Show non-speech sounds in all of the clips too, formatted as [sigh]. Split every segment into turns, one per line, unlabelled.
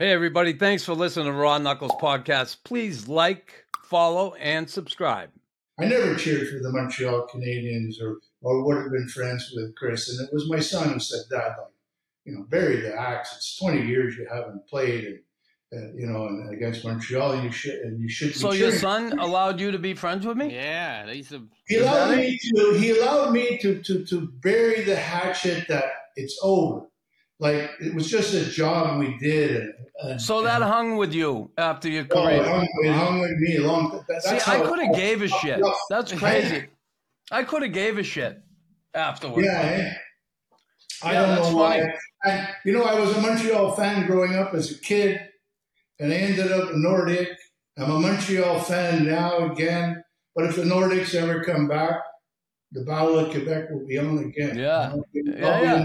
Hey, everybody. Thanks for listening to Raw Knuckles podcast. Please like, follow, and subscribe.
I never cheered for the Montreal Canadiens or, or would have been friends with Chris. And it was my son who said, Dad, like, you know, bury the axe. It's 20 years you haven't played. And, uh, you know, and against Montreal, and you should, and you should.
So your son allowed you to be friends with me?
Yeah, they used to.
He allowed me to. He allowed me to to to bury the hatchet that it's over. Like it was just a job we did. And,
and, so that and, hung with you after your career.
Oh, it, hung, it hung with me a long. That,
See, I could have gave a shit. That's crazy. I could have gave a shit afterwards.
Yeah. Eh? I yeah, don't know why. And you know, I was a Montreal fan growing up as a kid and I ended up in Nordic. I'm a Montreal fan now again, but if the Nordics ever come back, the Battle of Quebec will be on again.
Yeah, yeah, yeah.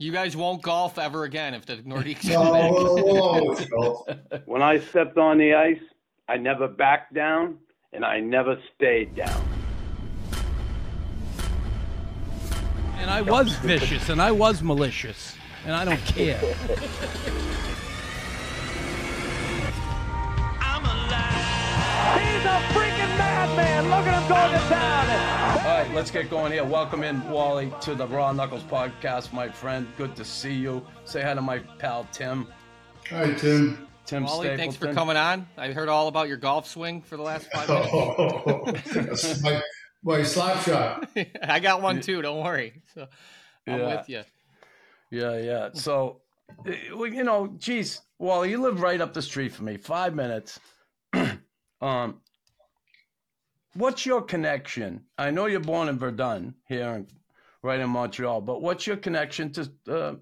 You guys won't golf ever again if the Nordics.
no, [laughs] [laughs]
when I stepped on the ice, I never backed down and I never stayed down.
And I was vicious and I was malicious and I don't care. [laughs]
freaking madman. Look at him going to town.
All right, let's get going here. Welcome in, Wally, to the Raw Knuckles podcast, my friend. Good to see you. Say hi to my pal, Tim.
Hi, Tim.
Tim
Wally,
Stapleton.
thanks for coming on. I heard all about your golf swing for the last five minutes.
Oh, [laughs] my, my slap shot. [laughs]
I got one too. Don't worry. So I'm yeah. with you.
Yeah, yeah. So, you know, geez, Wally, you live right up the street from me. Five minutes. [clears throat] Um, what's your connection? I know you're born in Verdun here, in, right in Montreal, but what's your connection to uh,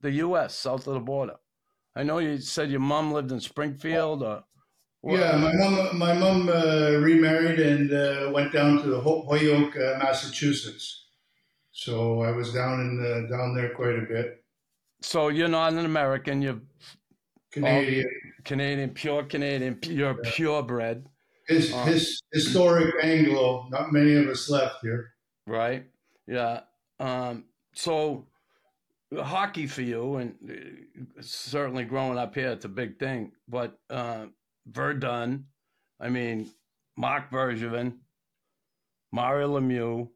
the U.S. south of the border? I know you said your mom lived in Springfield. Or,
yeah, my mom, my mom uh, remarried and uh, went down to the Holyoke, uh, Massachusetts. So I was down in down there quite a bit.
So you're not an American. You're
Canadian.
Canadian, pure Canadian, you're yeah. purebred.
His, um, his historic Anglo. Not many of us left here.
Right. Yeah. Um, so hockey for you, and uh, certainly growing up here, it's a big thing. But uh, Verdun, I mean, Marc Bergevin, Mario Lemieux,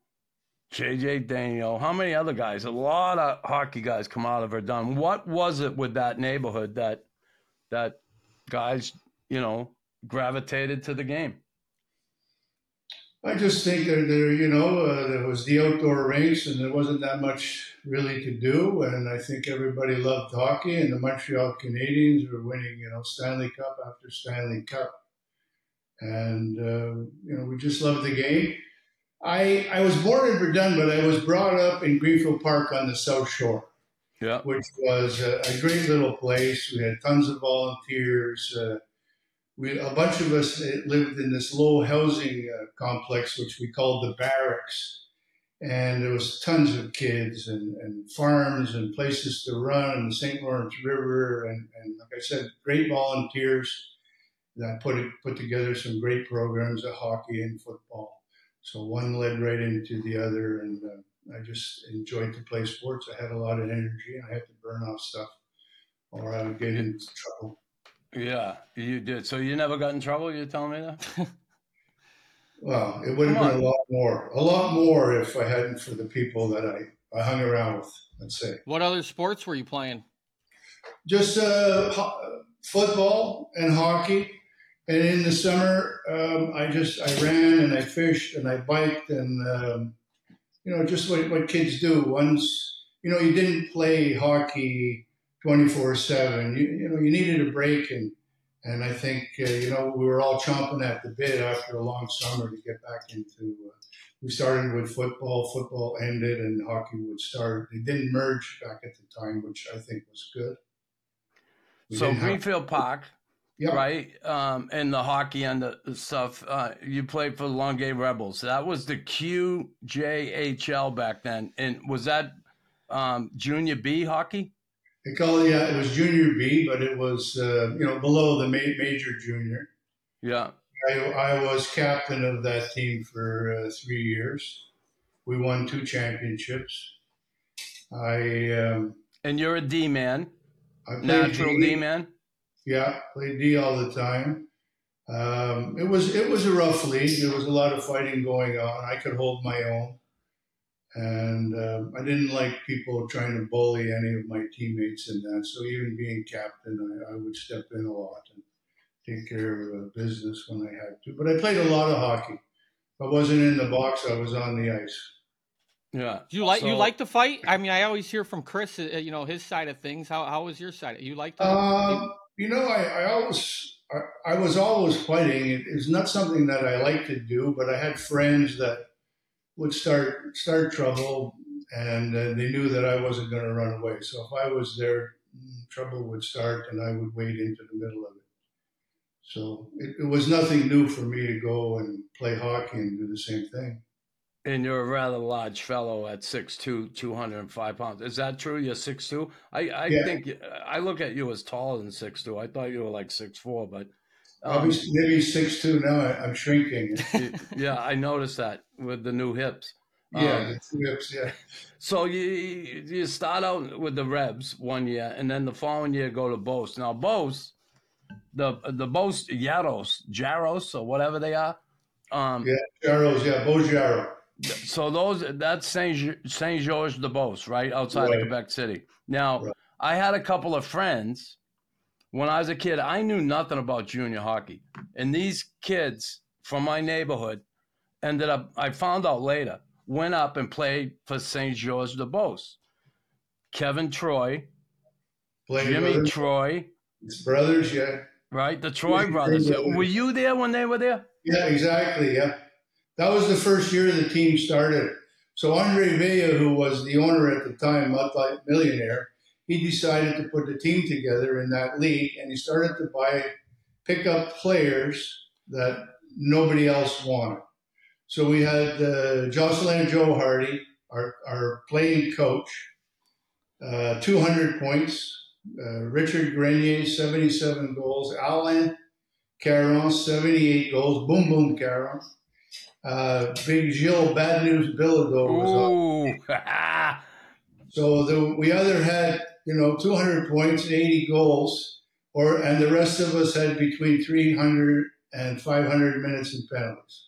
JJ Daigneault, how many other guys? A lot of hockey guys come out of Verdun. What was it with that neighborhood that that guys, you know, gravitated to the game?
I just think that there, you know, uh, there was the outdoor race and there wasn't that much really to do. And I think everybody loved hockey and the Montreal Canadiens were winning, you know, Stanley Cup after Stanley Cup. And, uh, you know, we just loved the game. I, I was born in Verdun, but I was brought up in Greenfield Park on the South Shore
yeah.
which was a, a, great little place. We had tons of volunteers. Uh, we a bunch of us lived in this low housing uh, complex, which we called the barracks, and there was tons of kids and, and farms and places to run, and the St. Lawrence River, and, and like I said, great volunteers that put it, put together some great programs of hockey and football. So one led right into the other, and uh, I just enjoyed to play sports. I had a lot of energy. I had to burn off stuff, or I would get into trouble.
Yeah, you did. So you never got in trouble. You're telling me that? [laughs]
well, it would have been a lot more. A lot more if I hadn't for the people that I, I hung around with. Let's say.
What other sports were you playing?
Just uh, ho- football and hockey. And in the summer, um, I just I ran and I fished and I biked and um, you know, just what, what kids do. Once, you know, you didn't play hockey 24 7. You, you know, you needed a break. And, and I think, uh, you know, we were all chomping at the bit after a long summer to get back into. Uh, we started with football, football ended, and hockey would start. They didn't merge back at the time, which I think was good.
We so Greenfield have- Park Yep. Right. Um, and the hockey and the stuff. Uh, you played for the Longueuil Rebels. That was the QJHL back then. And was that um, junior B hockey?
They call it, yeah, it was junior B, but it was, uh, you know, below the ma- major junior.
Yeah.
I, I, was captain of that team for uh, three years. We won two championships. I. Um,
and you're a D man. Natural D man.
Yeah, played D all the time. Um, it was it was a rough league. There was a lot of fighting going on. I could hold my own, and um, I didn't like people trying to bully any of my teammates in that. So even being captain, I, I would step in a lot and take care of uh, business when I had to. But I played a lot of hockey. I wasn't in the box, I was on the ice.
Yeah.
Do you like you like to fight? I mean, I always hear from Chris, uh, you know, his side of things. How how was your side? You like to?
Um, you know, I, I always, I, I was always fighting. It's not something that I like to do, but I had friends that would start start trouble, and uh, they knew that I wasn't going to run away. So if I was there, mm, trouble would start, and I would wade into the middle of it. So it, it was nothing new for me to go and play hockey and do the same thing.
And you're a rather large fellow at 6'2", 205 pounds. Is that true? You're 6'2"? I, I
Yeah.
think I look at you as taller than 6'2". I thought you were like 6'4", but
I'll
um,
be maybe six two now. I, I'm shrinking. [laughs]
yeah, I noticed that with the new hips.
Yeah,
Um,
the hips, yeah.
So you you start out with the Rebs one year, and then the following year go to Beauce. Now Beauce, the the Beauce Yaros, Jaros, or whatever they are. Um,
Yeah. Jaros, yeah, Bo Jarrow.
So those that's Saint Saint Georges de Beauce, right outside
Right.
of Quebec City. Now,
Right.
I had a couple of friends when I was a kid. I knew nothing about junior hockey, and these kids from my neighborhood ended up. I found out later went up and played for Saint George de Beauce. Kevin Troy,
Played
Jimmy
brothers,
Troy,
his brothers, yeah.
right? The Troy brothers. Were you there when they were there?
Yeah, exactly. Yeah. That was the first year the team started. So Andre Villa, who was the owner at the time, multi-millionaire, he decided to put the team together in that league and he started to buy, pick up players that nobody else wanted. So we had uh, Jocelyn Joe Hardy, our, our playing coach, uh, 200 points. Uh, Richard Grenier, 77 goals. Alain Caron, 78 goals. Boom, boom, Caron. Uh, Big Gilles Bad News Bilodeau was.
Ooh, [laughs]
So the, we either had, you know, 200 points and 80 goals, or and the rest of us had between 300 and 500 minutes in penalties.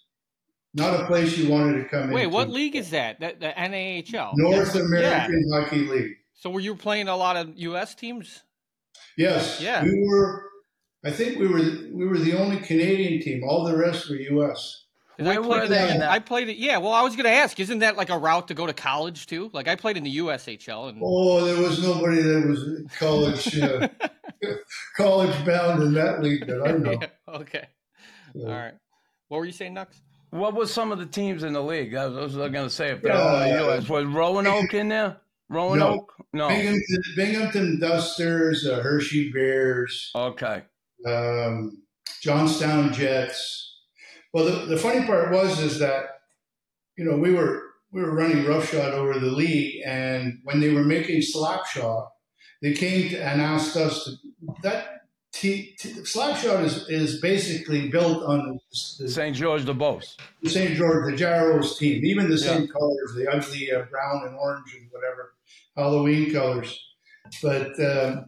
Not a place you wanted to come in.
Wait,
into.
what league is that? That the NAHL.
North
Yeah.
American Hockey League.
So were you playing a lot of U.S. teams?
Yes.
Yeah.
We were. I think we were we were the only Canadian team. All the rest were U.S.
'Cause
Where
I
were
played,
they in that?
I played it. Yeah. Well, I was going to ask, isn't that like a route to go to college too? Like I played in the USHL, and
Oh, there was nobody that was college uh, [laughs] college bound in that league that I know. [laughs]
Yeah, okay,
So,
all right. What were you saying, Nux?
What was some of the teams in the league? I was, I was going to say if they're
Yeah.
all U.S. Was Roanoke in there? Roanoke? No.
Binghamton, Binghamton Dusters, uh, Hershey Bears,
Okay.
um, Johnstown Jets. Well, the, the funny part was is that you know we were we were running roughshod over the league, and when they were making slapshot, they came to, and asked us to that. T, t, slapshot is, is basically built on the, the
St. George de Beauce.
the St. George, the Jaros team, even the same colors, the ugly uh, brown and orange and whatever Halloween colors. But uh,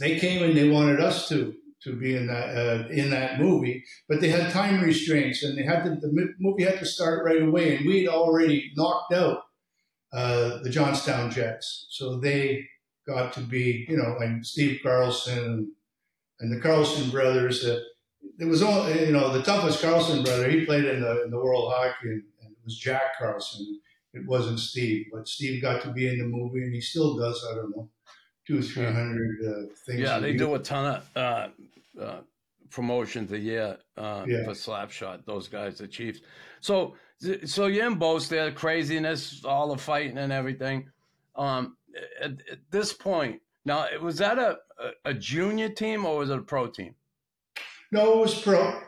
they came and they wanted us to to be in that uh, in that movie, but they had time restraints and they had to, the movie had to start right away, and we'd already knocked out uh, the Johnstown Jets, so they got to be you know and Steve Carlson and, and the Carlson brothers. Uh, it was all you know the toughest Carlson brother. He played in the in the World Hockey, and, and it was Jack Carlson. It wasn't Steve, but Steve got to be in the movie, and he still does. I don't know, two three hundred uh, things.
Yeah, they do a ton of uh, uh, promotions a year uh,
Yeah.
for Slapshot. Those guys, the Chiefs. So, so you're in Beauce there, craziness, all the fighting and everything. Um, at, at this point, now was that a, a, junior team or was it a pro team?
No, it was pro.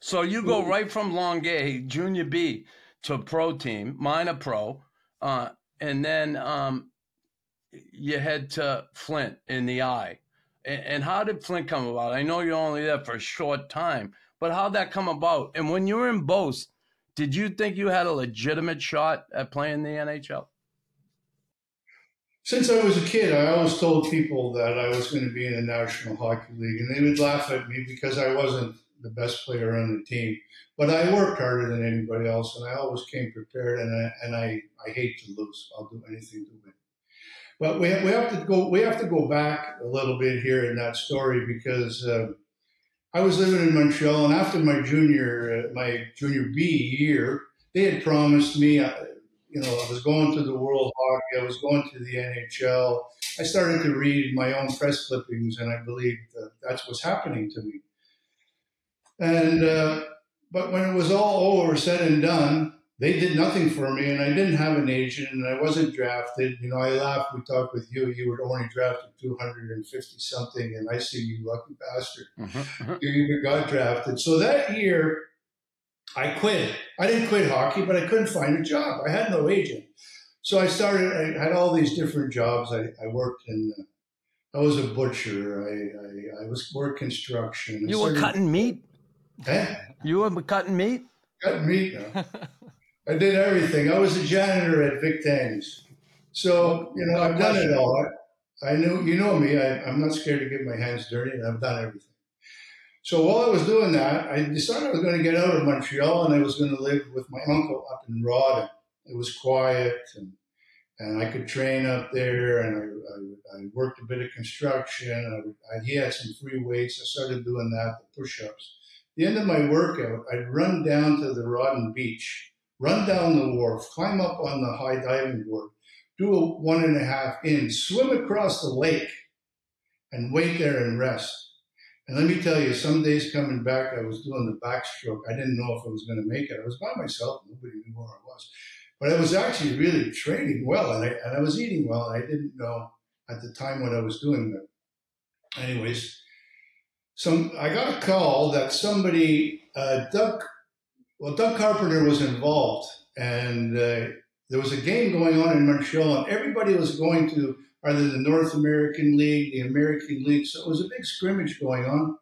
So you go right from Longueuil, junior B, to pro team, minor pro, uh, and then um, you head to Flint in the I. And, and how did Flint come about? I know you're only there for a short time, but how'd that come about? And when you were in Beauce, did you think you had a legitimate shot at playing the NHL?
since I was a kid, I always told people that I was going to be in the National Hockey League, and they would laugh at me because I wasn't the best player on the team. But I worked harder than anybody else, and I always came prepared. And I and I, I hate to lose. I'll do anything to win. But we have, we have to go we have to go back a little bit here in that story because uh, I was living in Montreal, and after my junior uh, my junior B year, they had promised me. Uh, you know, I was going to the World Hockey. I was going to the NHL. I started to read my own press clippings, and I believed that that's what's happening to me. And uh, but when it was all over, said and done, they did nothing for me, and I didn't have an agent, and I wasn't drafted. You know, I laughed. We talked with you. You were only drafted 250 something, and I see you lucky bastard. Mm-hmm. You even got drafted. So that year, I quit. I didn't quit hockey, but I couldn't find a job. I had no agent. So I started, I had all these different jobs. I, I worked in, uh, I was a butcher. I, I, I was work construction.
You were cutting meat?
Eh?
You were cutting meat?
Cutting meat. No. [laughs] I did everything. I was a janitor at Vic Tanny's. So, you know, I've done it all. I, I knew, you know me, I, I'm not scared to get my hands dirty, and I've done everything. So while I was doing that, I decided I was going to get out of Montreal and I was going to live with my uncle up in Rawdon. It was quiet and and I could train up there and I, I, I worked a bit of construction. I, he had some free weights. I started doing that, the push-ups. the end of my workout, I'd run down to the Rawdon Beach, run down the wharf, climb up on the high diving board, do a one and a half in, swim across the lake, and wait there and rest. And let me tell you, some days coming back, I was doing the backstroke. I didn't know if I was going to make it. I was by myself. Nobody knew where I was. But I was actually really training well and I, and I was eating well. And I didn't know at the time what I was doing. But anyways, some I got a call that somebody, uh, well, Doug Carpenter was involved. And uh, there was a game going on in Montreal and everybody was going to either the North American League, the American League. So it was a big scrimmage going on.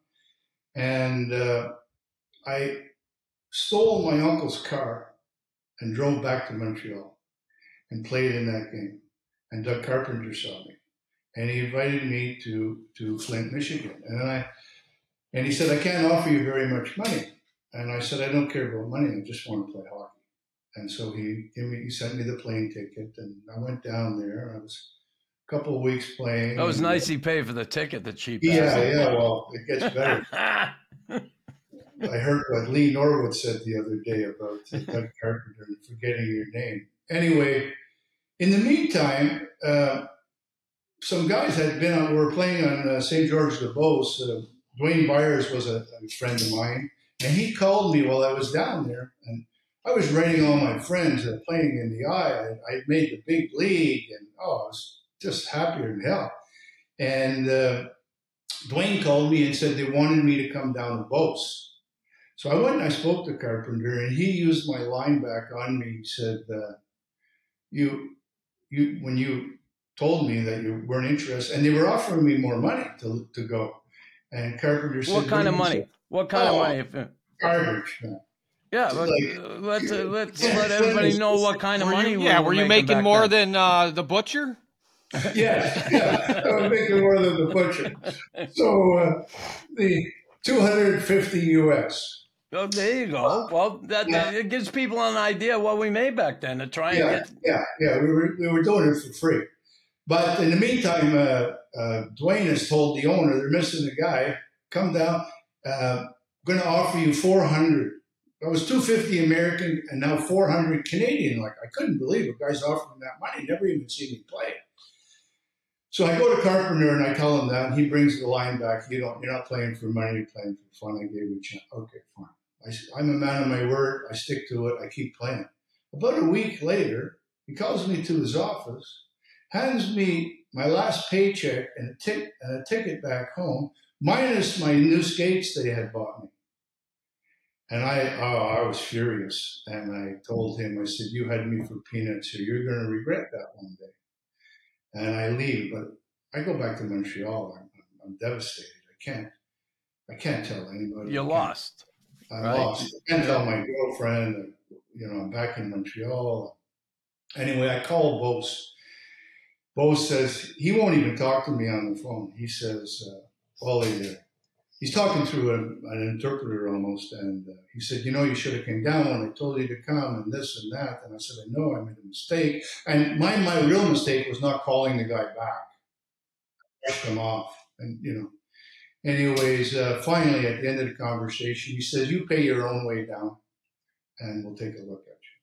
And uh, I stole my uncle's car and drove back to Montreal and played in that game. And Doug Carpenter saw me. And he invited me to, to Flint, Michigan. And I and he said, I can't offer you very much money. And I said, I don't care about money, I just want to play hockey. And so he gave me he sent me the plane ticket and I went down there. I was a couple of weeks playing.
That was nice. He paid for the ticket, the cheap.
Yeah, yeah. Well, it gets better. [laughs] I heard what Lee Norwood said the other day about Doug Carpenter and forgetting your name. Anyway, in the meantime, uh, some guys had been on, were playing on uh, St. George de Beauce. Uh, Dwayne Byers was a, a, friend of mine, and he called me while I was down there. And I was writing all my friends uh, playing in the eye. I, I made the big league, and oh, I was just happier than hell. And uh, Dwayne called me and said they wanted me to come down to Beauce. So I went and I spoke to Carpenter, and he used my line back on me. He said, uh, "You, you, when you told me that you weren't interested, and they were offering me more money to to go." And Carpenter said,
"What kind of money? What kind
oh,
of money? If,
garbage."
Yeah, but like, let's uh, let's let everybody know what kind of money.
You, yeah, were you making more then. than uh, the butcher? [laughs]
yeah, yeah. I was making more than the butcher. So uh, the 250 US.
Oh, there you go. Well, that, yeah. it gives people an idea what we made back then to try
yeah,
and get.
Yeah, yeah, we were we were doing it for free, but in the meantime, uh, uh, Dwayne has told the owner they're missing a guy. Come down. Uh, going to offer you 400. I was 250 American and now 400 Canadian. Like I couldn't believe a guy's offering that money. Never even seen me play. So I go to Carpenter and I tell him that, and he brings the line back. You don't, you're not playing for money, you're playing for fun. I gave you a chance. Okay, fine. I, I'm a man of my word. I stick to it. I keep playing. About a week later, he calls me to his office, hands me my last paycheck and a, tic- and a ticket back home, minus my new skates they had bought me. And I, oh, I was furious. And I told him, I said, you had me for peanuts here. You're going to regret that one day and I leave. But I go back to Montreal. I'm, I'm devastated. I can't. I can't tell anybody.
You lost.
I right? lost. I can't tell my girlfriend, you know, I'm back in Montreal. Anyway, I call Beauce. Beauce says he won't even talk to me on the phone. He says, uh, Wally, uh, he's talking through a, an interpreter almost, and uh, he said, "You know, you should have came down when I told you to come, and this and that." And I said, "I know, I made a mistake." And my my real mistake was not calling the guy back. I him off, and you know. Anyways, uh, finally, at the end of the conversation, he says, "You pay your own way down, and we'll take a look at you."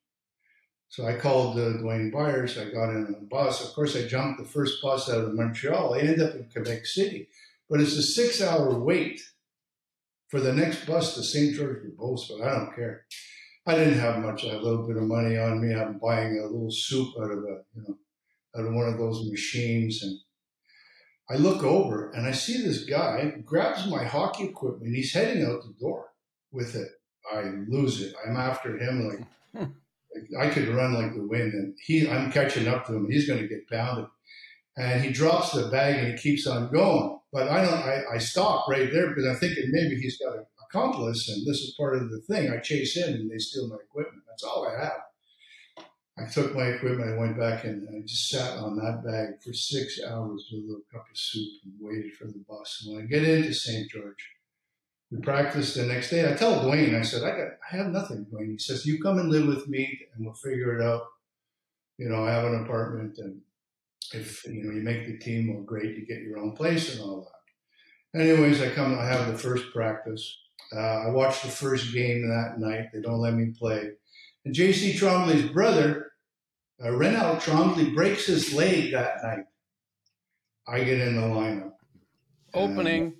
So I called uh, Dwayne Byers. I got in on a bus. Of course, I jumped the first bus out of Montreal. I ended up in Quebec City but it's a six hour wait for the next bus to St. George de Beauce, but I don't care. I didn't have much, I had a little bit of money on me. I'm buying a little soup out of a, you know, out of one of those machines. And I look over and I see this guy grabs my hockey equipment. He's heading out the door with it. I lose it. I'm after him like, [laughs] like I could run like the wind and he, I'm catching up to him. He's going to get pounded and he drops the bag and he keeps on going. But I don't. I, I stop right there because I'm thinking maybe he's got an accomplice and this is part of the thing. I chase in and they steal my equipment. That's all I have. I took my equipment. I went back and I just sat on that bag for six hours with a little cup of soup and waited for the bus. And when I get into St. George, we practiced the next day. I tell Dwayne, I said, I got, I have nothing, Dwayne. He says, you come and live with me and we'll figure it out. You know, I have an apartment and if you know you make the team, well, great, you get your own place and all that. Anyways, I come, I have the first practice. Uh, I watch the first game that night. They don't let me play. And J.C. Tremblay's brother, uh, Renald Tremblay, breaks his leg that night. I get in the lineup.
Opening.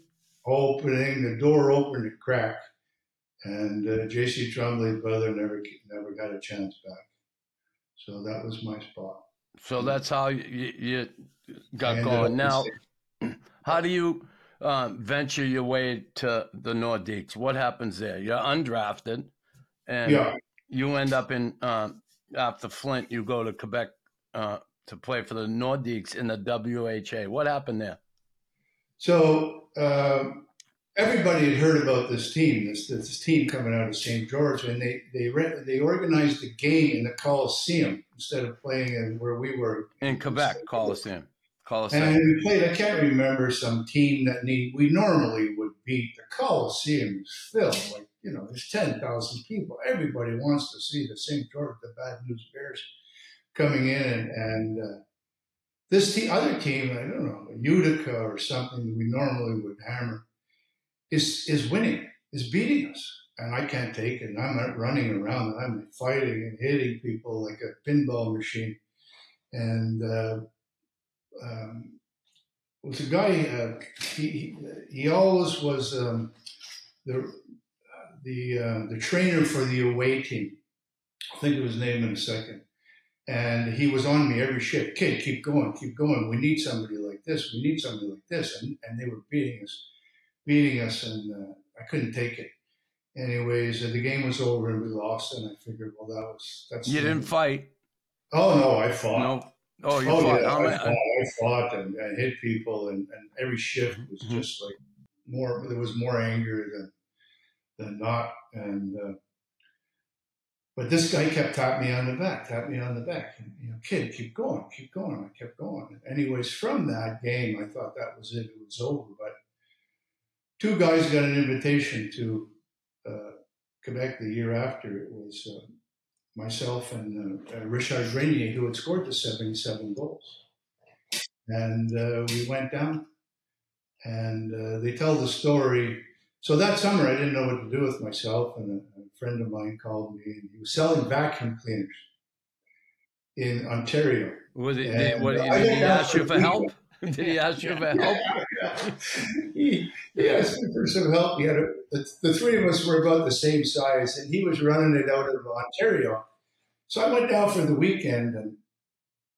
opening, the door opened a crack. And uh, J.C. Tremblay's brother never never got a chance back. So that was my spot.
So that's how you, you got going. Now, [clears throat] how do you uh, venture your way to the Nordiques? What happens there? You're undrafted, and yeah. you end up in uh, after Flint. You go to Quebec uh, to play for the Nordiques in the WHA. What happened there?
So um, everybody had heard about this team, this, this team coming out of St. George, and they they re- they organized the game in the Coliseum instead of playing in where we were
in Quebec Coliseum. Coliseum.
And we played. I can't remember some team that need, we normally would beat. The Coliseum is filled like you know there's ten thousand people. Everybody wants to see the St. George, the Bad News Bears, coming in and. and uh, this team, other team, I don't know, Utica or something we normally would hammer is is winning, is beating us. And I can't take it. And I'm not running around and I'm fighting and hitting people like a pinball machine. And uh, um, was a guy. Uh, he he always was um, the the uh, the trainer for the away team. I'll think of his name in a second. And he was on me every shift. Kid, keep going, keep going. We need somebody like this. We need somebody like this. And and they were beating us beating us, and uh, I couldn't take it. Anyways, the game was over and we lost, and I figured, well, that was that's.
You didn't fight.
Oh no, I fought. No.
Oh, you oh, fought.
Yeah, I, fought. I fought and, and hit people, and, and every shift was mm-hmm. just like more. There was more anger than than not, and. Uh, but this guy kept tapping me on the back, tapping me on the back. And, you know, kid, keep going, keep going. I kept going. Anyways, from that game, I thought that was it. It was over. But two guys got an invitation to uh, Quebec the year after. It was uh, myself and uh, uh Richard Grenier, who had scored the 77 goals. And uh, we went down, and uh, they tell the story. So that summer, I didn't know what to do with myself, and a, a friend of mine called me, and he was selling vacuum cleaners in Ontario.
Was it? And, what, did he ask you for help? [laughs] Did he ask you for help? [laughs]
he, he asked me for some help. He had a, the, the three of us were about the same size, and he was running it out of Ontario. So I went down for the weekend, and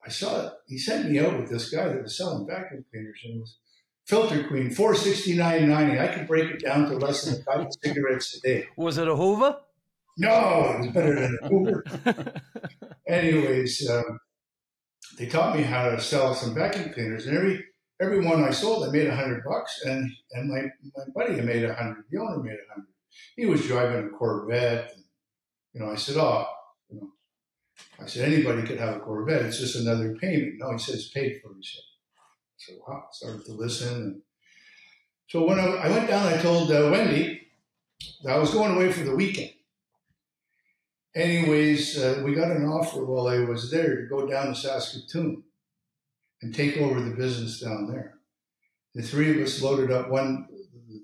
I saw it. He sent me out with this guy that was selling vacuum cleaners, and it was Filter Queen, four sixty nine ninety. I could break it down to less than five [laughs] cigarettes a day.
Was it a Hoover?
No, it was better than a Hoover. Anyways, um, they taught me how to sell some vacuum cleaners, and every every one I sold, I made a hundred bucks, and and my my buddy made a hundred. The owner made a hundred. He was driving a Corvette. And, you know, I said, oh, you know, I said, anybody could have a Corvette. It's just another payment. No, he it's paid for, he said. So wow, I started to listen. And so when I, I went down, I told uh, Wendy that I was going away for the weekend. Anyways, uh, we got an offer while I was there to go down to Saskatoon and take over the business down there. The three of us loaded up one,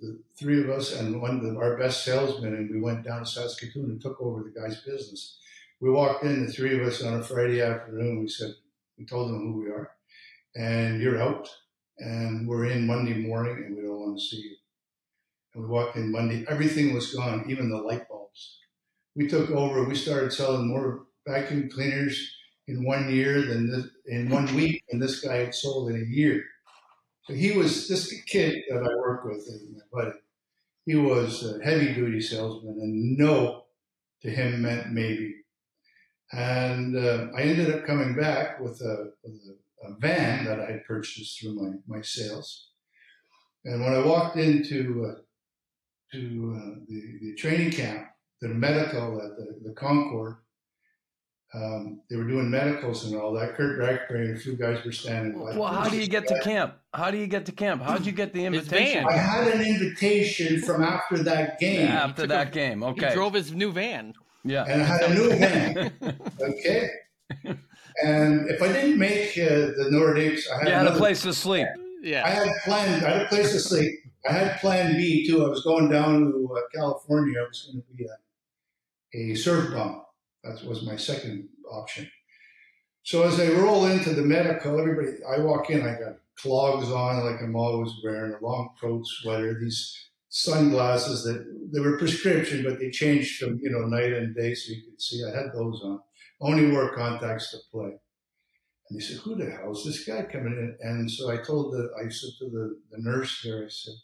the three of us and one of our best salesmen, and we went down to Saskatoon and took over the guy's business. We walked in, the three of us on a Friday afternoon. We said, we told them who we are, and you're out, and we're in Monday morning, and we don't want to see you. And we walked in Monday, everything was gone, even the light bulbs. We took over, we started selling more vacuum cleaners in one year than this, in one week, and this guy had sold in a year. So he was this kid that I work with, my buddy. He was a heavy duty salesman, and no to him meant maybe. And uh, I ended up coming back with a, with a, a van that I purchased through my, my sales. And when I walked into uh, to uh, the, the training camp, the medical at the, the Concord, um, they were doing medicals and all that. Curt Brackenbury and a few guys were standing by.
Well, how do you get to camp? How do you get to camp? How'd you get the invitation?
I had an invitation from after that game.
Yeah, after that a, game, okay.
He drove his new van.
Yeah,
and I had a new van. [laughs] okay, and if I didn't make uh, the Nordiques, I had,
you had a place to sleep.
Yeah,
I had planned. I had a place to sleep. I had Plan B too. I was going down to uh, California. I was going to be a, a surf bum. That was my second option. So as I roll into the medical, everybody, I walk in, I got clogs on like I'm always wearing, a long coat, sweater, these sunglasses that they were prescription, but they changed from, you know, night and day so you could see. I had those on. Only wore contacts to play. And they said, who the hell is this guy coming in? And so I told the, I said to the, the nurse there, I said,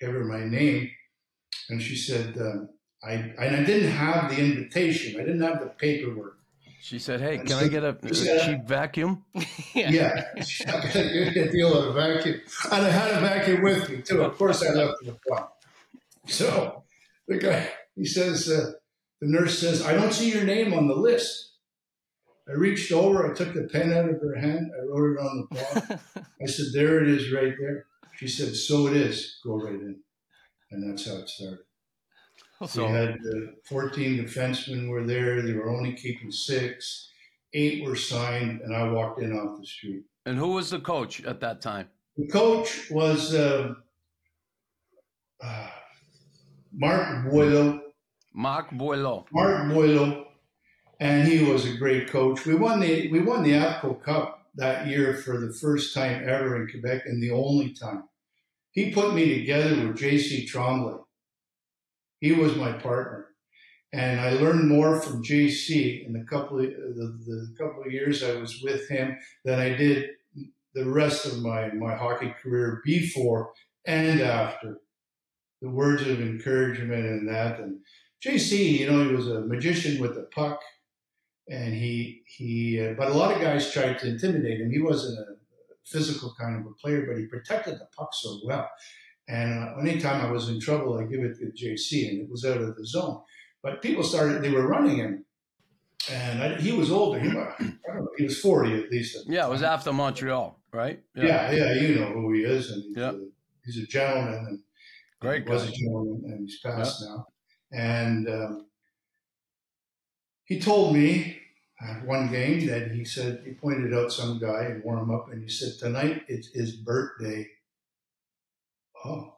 gave her my name. And she said, um, I, and I didn't have the invitation. I didn't have the paperwork.
She said, "Hey, can I get a, a cheap vacuum?" [laughs]
yeah, yeah. I got a deal of a vacuum, and I had a vacuum with me too. Of course, I left the front. So the guy, he says, uh, the nurse says, "I don't see your name on the list." I reached over, I took the pen out of her hand, I wrote it on the block. [laughs] I said, "There it is, right there." She said, "So it is. Go right in," and that's how it started. So we had uh, 14 defensemen were there. They were only keeping six. Eight were signed, and I walked in off the street.
And who was the coach at that time?
The coach was uh, uh, Marc Boileau.
Marc Boileau.
Marc Boileau, and he was a great coach. We won the we won the Avco Cup that year for the first time ever in Quebec, and the only time. He put me together with J.C. Tremblay he was my partner. And I learned more from JC in the couple of, the, the couple of years I was with him than I did the rest of my, my hockey career before and after. The words of encouragement and that. And JC, you know, he was a magician with the puck. And he, he, uh, but a lot of guys tried to intimidate him. He wasn't a physical kind of a player, but he protected the puck so well. And uh, anytime I was in trouble, I give it to JC, and it was out of the zone. But people started; they were running him, and I, he was older. He, I don't know, he was forty at least.
At yeah, it was after Montreal, right?
Yeah. yeah, yeah, you know who he is, and he's, yeah. a, he's a gentleman, and
great
he was a gentleman, and he's passed yeah. now. And um, he told me at one game that he said he pointed out some guy and warm him up, and he said tonight it's his birthday oh.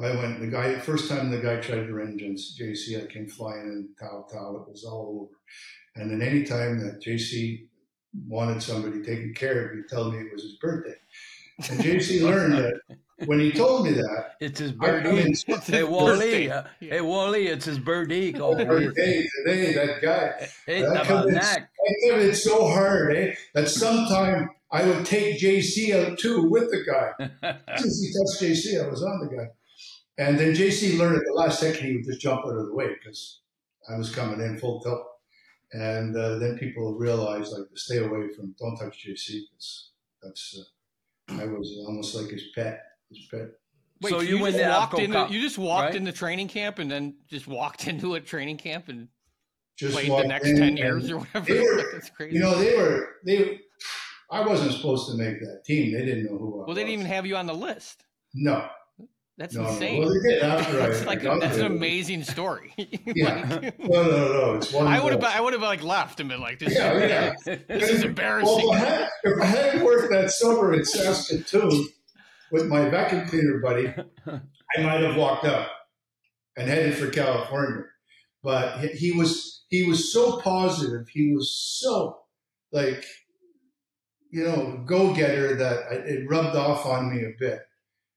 I went, the guy, first time the guy tried to range on JC, I came flying in, towel, towel, it was all over. And then any time that JC wanted somebody taken care of, he'd tell me it was his birthday. And JC [laughs] learned that when he told me that,
it's his birthday. [laughs] hey Wally, uh, hey Wally, it's his birthday.
Birthday today, that guy.
Hey, that come in, I
give it so hard, eh? That sometime I would take JC out too with the guy. [laughs] Since he touched JC, I was on the guy. And then JC learned at the last second he would just jump out of the way because I was coming in full tilt. And uh, then people realized like to stay away from don't touch JC because that's uh, I was almost like his pet. His pet.
Wait, so you, you just walked into Cup, you just walked right? into training camp and then just walked [laughs] into a training camp and
just
played the next ten years or whatever.
they were- [laughs]
That's crazy.
You know, they were they. I wasn't supposed to make that team. They didn't know who I was.
well, they didn't even have you on the list.
No,
That's
no, no.
insane.
Well, they did after [laughs]
that's
I
like that's an amazing story. [laughs] [laughs]
Yeah.
Like,
No, no, no. It's one.
I would have. I would have like left and been like, this,
Yeah,
is,
yeah.
this is embarrassing.
Well, if I, had, if I hadn't worked that summer in Saskatoon with my vacuum cleaner buddy, I might have walked out and headed for California. But he was he was so positive. He was so like you know go getter that I, it rubbed off on me a bit,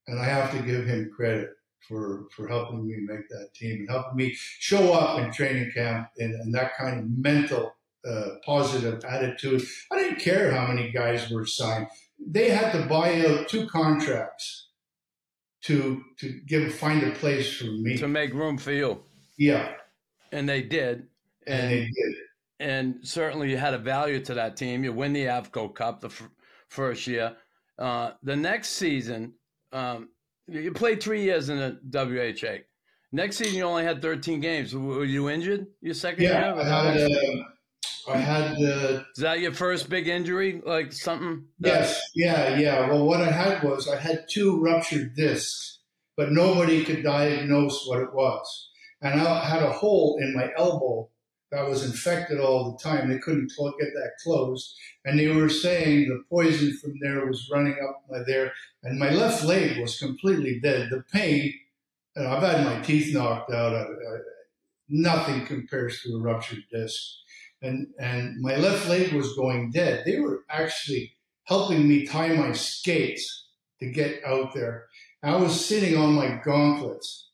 and I have to give him credit for for helping me make that team and helping me show up in training camp and, and that kind of mental uh, positive attitude. I didn't care how many guys were signed. They had to buy out two contracts to to give find a place for me.
to make room for you,
Yeah,
and they did.
and they
And
did.
And certainly you had a value to that team. You win the Avco Cup the f- first year. Uh, the next season, um, you played three years in the WHA. Next season, you only had 13 games. Were you injured your second
Yeah,
year?
I had. Uh, I had. Uh,
Is that your first big injury? Like something?
yes, yeah, yeah. Well, what I had was I had two ruptured discs, but nobody could diagnose what it was, and I had a hole in my elbow that was infected all the time. They couldn't get that closed, and they were saying the poison from there was running up my there, and my left leg was completely dead. The pain, I've had my teeth knocked out. I, I, nothing compares to a ruptured disc, and and my left leg was going dead. They were actually helping me tie my skates to get out there. I was sitting on my gauntlets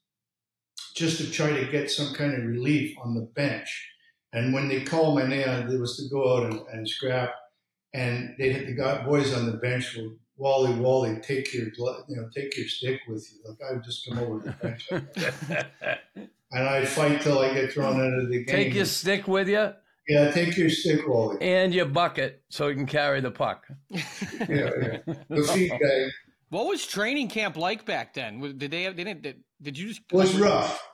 just to try to get some kind of relief on the bench. And when they called my name, it was to go out and, and scrap. And they hit the guy, boys on the bench were Wally, Wally, take your glo- you know, take your stick with you. Like I would just come over to the bench [laughs] and I'd fight till I get thrown out of the game.
Take your stick with you
yeah, take your stick, Wally.
and your bucket so you can carry the puck.
Yeah, yeah. The feet guy
what was training camp like back then? Did they have? They didn't. Did, did you just?
was rough.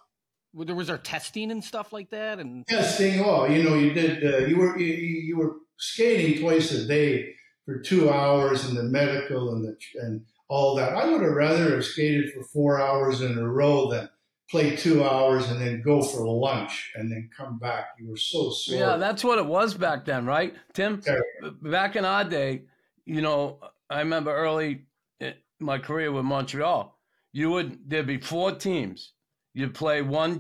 Was there was there testing and stuff like that? And
testing. Oh, you know, you did. Uh, you were you, you were skating twice a day for two hours, and the medical and the and all that. I would have rather have skated for four hours in a row than play two hours and then go for lunch and then come back. You were so sore.
Yeah, that's what it was back then, right, Tim?
Terrible.
Back in our day, you know, I remember early in my career with Montreal. You would there'd be four teams. You'd play one.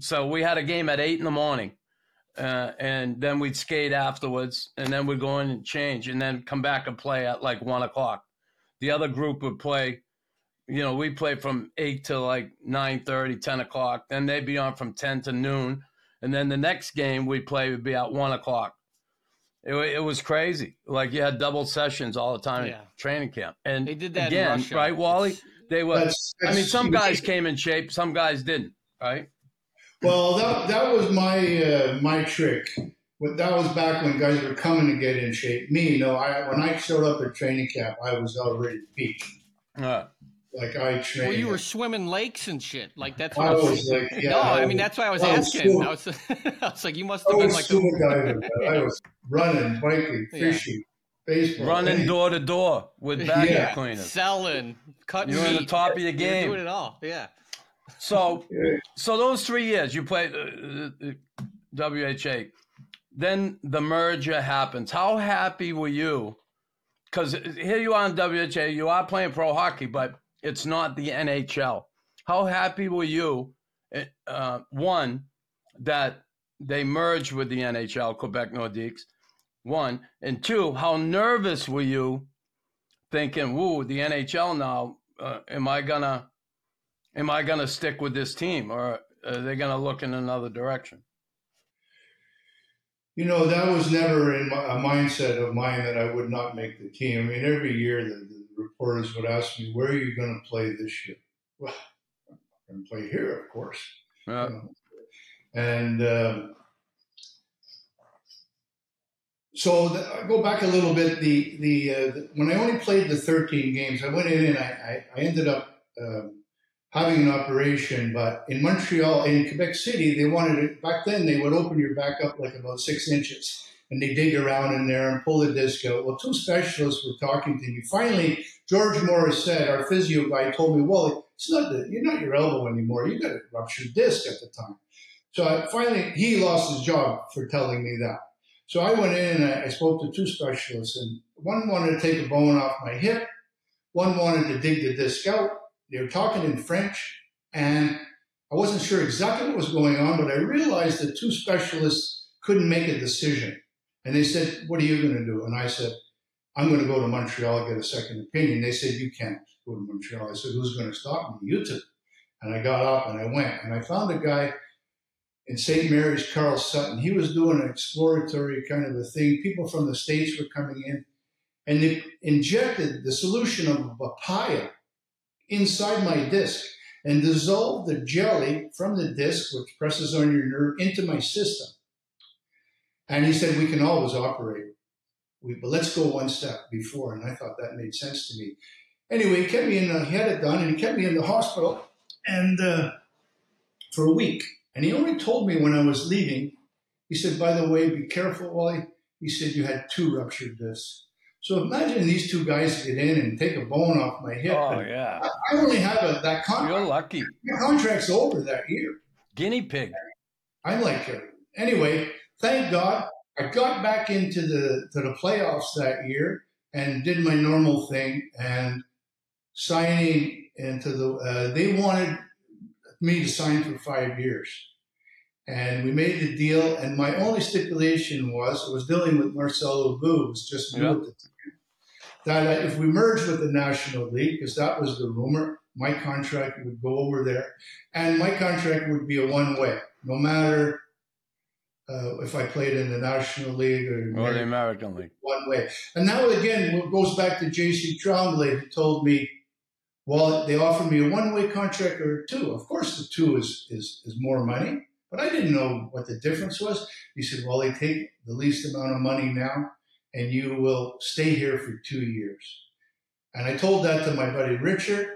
So we had a game at eight in the morning, uh, and then we'd skate afterwards, and then we'd go in and change, and then come back and play at like one o'clock. The other group would play. You know, we play from eight to like 9 30, 10 o'clock. Then they'd be on from ten to noon, and then the next game we play would be at one o'clock. It, it was crazy. Like you had double sessions all the time
Yeah.
at training camp. And
they did that in
again, right, Wally?
It's-
They were.
That's,
I mean, some guys came in shape, some guys didn't. Right?
Well, that that was my uh, my trick. But that was back when guys were coming to get in shape. Me, no. I when I showed up at training camp, I was already peak.
Uh,
Like I trained.
Well, you were swimming lakes and shit. Like that's
I
what I
was like, yeah,
no, I mean that's why I was
I
asking.
scuba-
I was, [laughs] I was like, you must
I
have been
was
like
scuba
the,
diving. I was running, biking, [laughs]
Yeah.
fishing, baseball.
running
anything.
door to door with [laughs] vacuum
Yeah.
cleaners.
selling, cutting
You're on the
meat.
top of your
You were doing
game.
it all. Yeah.
So, [laughs]
Yeah.
so those three years you played uh, uh, WHA. Then the merger happens. How happy were you? Because here you are in WHA, you are playing pro hockey, but it's not the NHL. How happy were you? Uh, one, that they merged with the NHL, Quebec Nordiques. One and two, how nervous were you, thinking, "Woo, the NHL now? Uh, am I gonna, am I gonna stick with this team, or are they gonna look in another direction?"
You know, that was never in my, a mindset of mine that I would not make the team. I mean, every year the, the reporters would ask me, "Where are you going to play this year?" Well, I'm going to play here, of course.
Uh,
you know. And um, so the, I go back a little bit. The the, uh, the when I only played the 13 games, I went in and I, I, I ended up um, having an operation. But in Montreal, in Quebec City, they wanted it back then. They would open your back up like about six inches, and they dig around in there and pull the disc out. Well, two specialists were talking to me. Finally, George Morris said, our physio guy, told me, "Well, it's not the, you're not your elbow anymore. You got a ruptured disc at the time." So I, finally, he lost his job for telling me that. So I went in and I, spoke to two specialists, and one wanted to take a bone off my hip, one wanted to dig the disc out. They were talking in French, and I wasn't sure exactly what was going on, but I realized that two specialists couldn't make a decision. And they said, What are you going to do? And I said, I'm going to go to Montreal, and get a second opinion. They said, You can't go to Montreal. I said, Who's going to stop me? You two. And I got up and I went. And I found a guy in St. Mary's, Carl Sutton. He was doing an exploratory kind of a thing. People from the States were coming in and they injected the solution of papaya inside my disc and dissolved the jelly from the disc, which presses on your nerve, into my system. And he said, We can always operate. We, but let's go one step before. And I thought that made sense to me. Anyway, he kept me in, the, he had it done, and he kept me in the hospital and uh, for a week. And he only told me when I was leaving, he said, By the way, be careful, Wally. He said, You had two ruptured discs. So imagine these two guys get in and take a bone off my hip.
Oh, yeah.
I, I only have a, that contract.
You're lucky.
My contract's over that year.
Guinea pig.
I'm like, anyway, thank God I got back into the to the playoffs that year and did my normal thing and signing into the. Uh, they wanted me to sign for five years, and we made the deal. And my only stipulation was I was dealing with Marcel Aubut, was just new at the time. That if we merged with the National League, because that was the rumor, my contract would go over there, and my contract would be a one way, no matter uh, if I played in the National League or
Or the American League.
one way. And now again, it goes back to J.C. Tremblay, who told me, well, they offered me a one-way contract or two. Of course, the two is, is, is more money, but I didn't know what the difference was. He said, well, they take the least amount of money now, and you will stay here for two years. And I told that to my buddy Richard,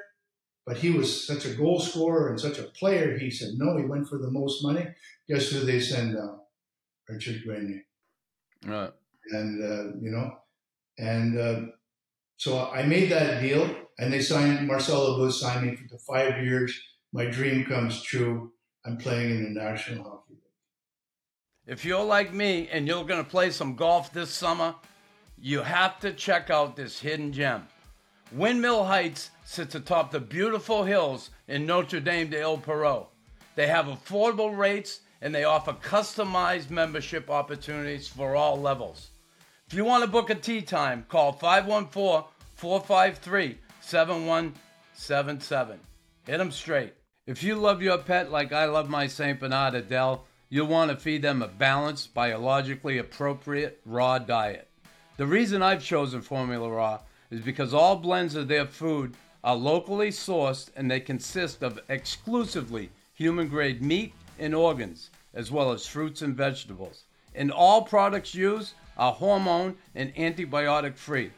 but he was such a goal scorer and such a player. He said, no, he went for the most money. Guess who they send down? Richard Grenier
Right.
and uh, you know, and uh, so I made that deal, and they signed Marcel Aubut signed me for the five years. My dream comes true. I'm playing in the National Hockey League.
If you're like me and you're going to play some golf this summer, you have to check out this hidden gem. Windmill Heights sits atop the beautiful hills in Notre Dame de l'Île Perrot. They have affordable rates and they offer customized membership opportunities for all levels. If you want to book a tee time, call 514 453 7177. Hit them straight. If you love your pet like I love my St. Bernard Adele, you'll want to feed them a balanced, biologically appropriate raw diet. The reason I've chosen Formula Raw is because all blends of their food are locally sourced and they consist of exclusively human grade meat and organs, as well as fruits and vegetables. And all products used are hormone and antibiotic free.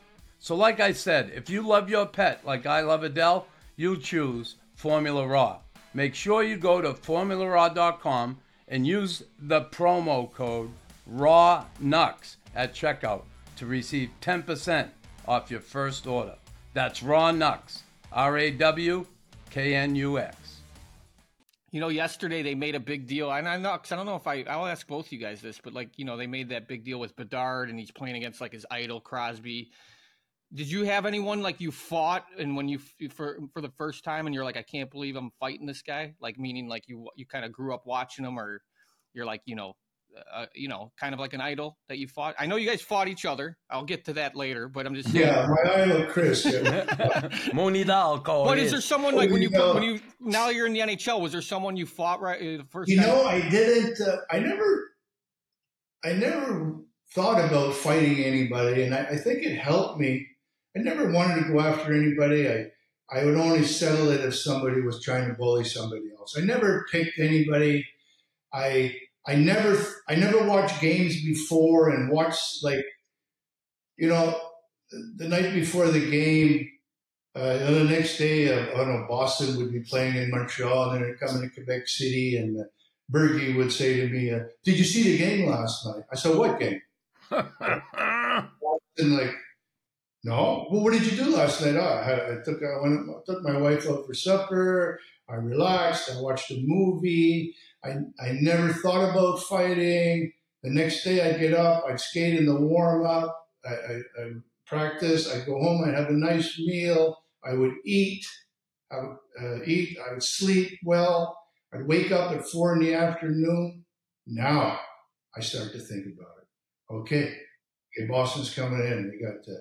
So, like I said, if you love your pet like I love Adele, you choose Formula Raw. Make sure you go to formularaw.com and use the promo code RAWKNUX at checkout to receive 10% off your first order. That's Raw Knux, R A W K N U X.
You know, yesterday they made a big deal, and I know because I don't know if I I'll ask both you guys this, but like you know they made that big deal with Bedard, and he's playing against like his idol Crosby. Did you have anyone like you fought, and when you for for the first time, and you're like, I can't believe I'm fighting this guy, like meaning like you you kind of grew up watching him, or you're like you know. Uh, you know, kind of like an idol that you fought. I know you guys fought each other. I'll get to that later, but I'm just saying.
Yeah, my idol Chris. Yeah. [laughs]
Monidal call.
But is there someone like when you when you now you're in the NHL? Was there someone you fought right uh, the first
you
time?
know, I didn't. Uh, I never. I never thought about fighting anybody, and I, I think it helped me. I never wanted to go after anybody. I I would only settle it if somebody was trying to bully somebody else. I never picked anybody. I I never I never watched games before and watched like you know the night before the game uh, the next day, uh, I don't know, Boston would be playing in Montreal, and then they're coming to Quebec City, and uh, Bergie would say to me, uh, "Did you see the game last night?" I said, "What game?" [laughs] and like, no. Well, what did you do last night? Oh, I, I took I went, I took my wife out for supper. I relaxed. I watched a movie. I I never thought about fighting. The next day, I'd get up. I'd skate in the warm up. I, I, I practice. I'd go home. I'd have a nice meal. I would eat. I would uh, eat. I would sleep well. I'd wake up at four in the afternoon. Now I start to think about it. Okay, okay, Boston's coming in. They got uh,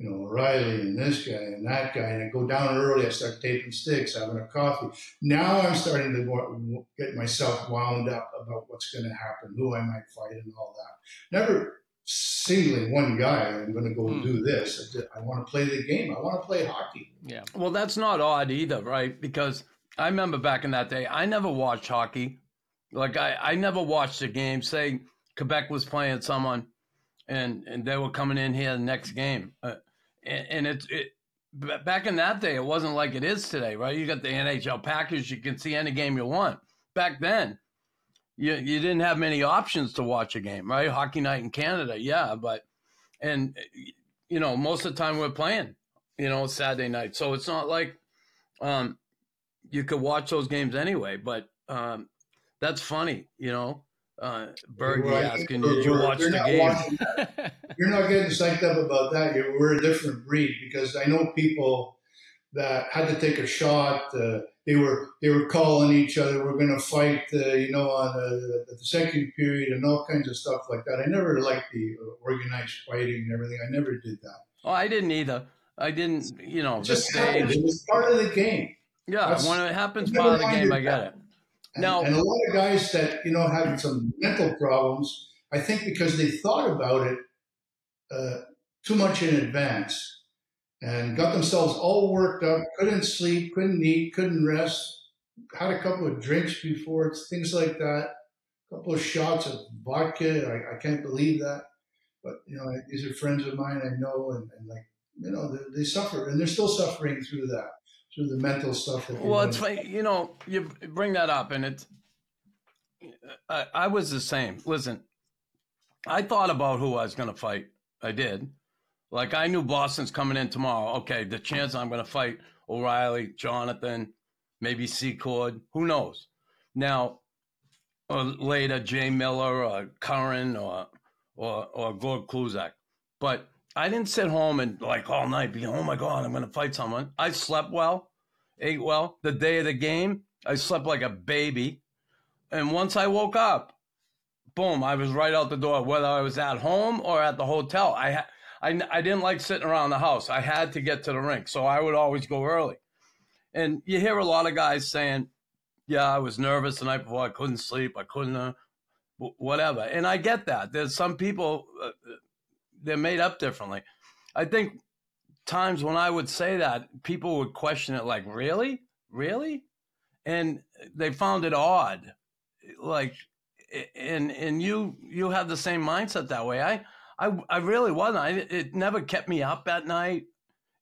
you know O'Reilly and this guy and that guy, and I go down early. I start taping sticks, having a coffee. Now I'm starting to get myself wound up about what's going to happen, who I might fight, and all that. Never singling one guy. I'm going to go
Hmm.
do this. I, I want to play the game. I want to play hockey.
Yeah.
Well, that's not odd either, right? Because I remember back in that day, I never watched hockey. Like I, I never watched a game. Say Quebec was playing someone, and and they were coming in here the next game, uh, and, and it's it. Back in that day, it wasn't like it is today, right? You got the NHL package; you can see any game you want. Back then, you you didn't have many options to watch a game, right? Hockey night in Canada, yeah, but and you know most of the time we're playing you know, Saturday night. So it's not like um, you could watch those games anyway. But um, that's funny, you know. Uh, Bergie asking, "Did you watch the game?" [laughs]
You're not getting psyched up about that. You're, we're a different breed because I know people that had to take a shot. Uh, they were they were calling each other. We're going to fight, uh, you know, on the, the second period and all kinds of stuff like that. I never liked the uh, organized fighting and everything. I never did that.
Oh, I didn't either. I didn't, you know,
It just happened. It was part of the game.
Yeah,
That's-
when it happens, part of the game. I get it.
And,
Now-
and a lot of guys that you know had some mental problems, I think because they thought about it uh, too much in advance and got themselves all worked up, couldn't sleep, couldn't eat, couldn't rest, had a couple of drinks before, things like that, a couple of shots of vodka. I, I can't believe that, but you know these are friends of mine I know, and, and like you know they, they suffer and they're still suffering through that, through the mental stuff. That
Well, it's like, you know, you bring that up, and it's. I, I was the same. Listen, I thought about who I was going to fight. I did. Like I knew Boston's coming in tomorrow. Okay, the chance I'm going to fight O'Reilly, Jonathan, maybe Secord. Who knows? Now, or later Jay Miller or Curran or or or Gord Kluzak. But I didn't sit home and like all night be, oh my god, I'm going to fight someone. I slept well, ate well. The day of the game, I slept like a baby. And once I woke up, boom, I was right out the door, whether I was at home or at the hotel. I, I, I didn't like sitting around the house. I had to get to the rink. So I would always go early. And you hear a lot of guys saying, yeah, I was nervous the night before. I couldn't sleep. I couldn't, uh, whatever. And I get that. There's some people, uh, they're made up differently. I think times when I would say that, people would question it like, really? Really? And they found it odd. Like, and and you you have the same mindset that way. I I I really wasn't. I it never kept me up at night.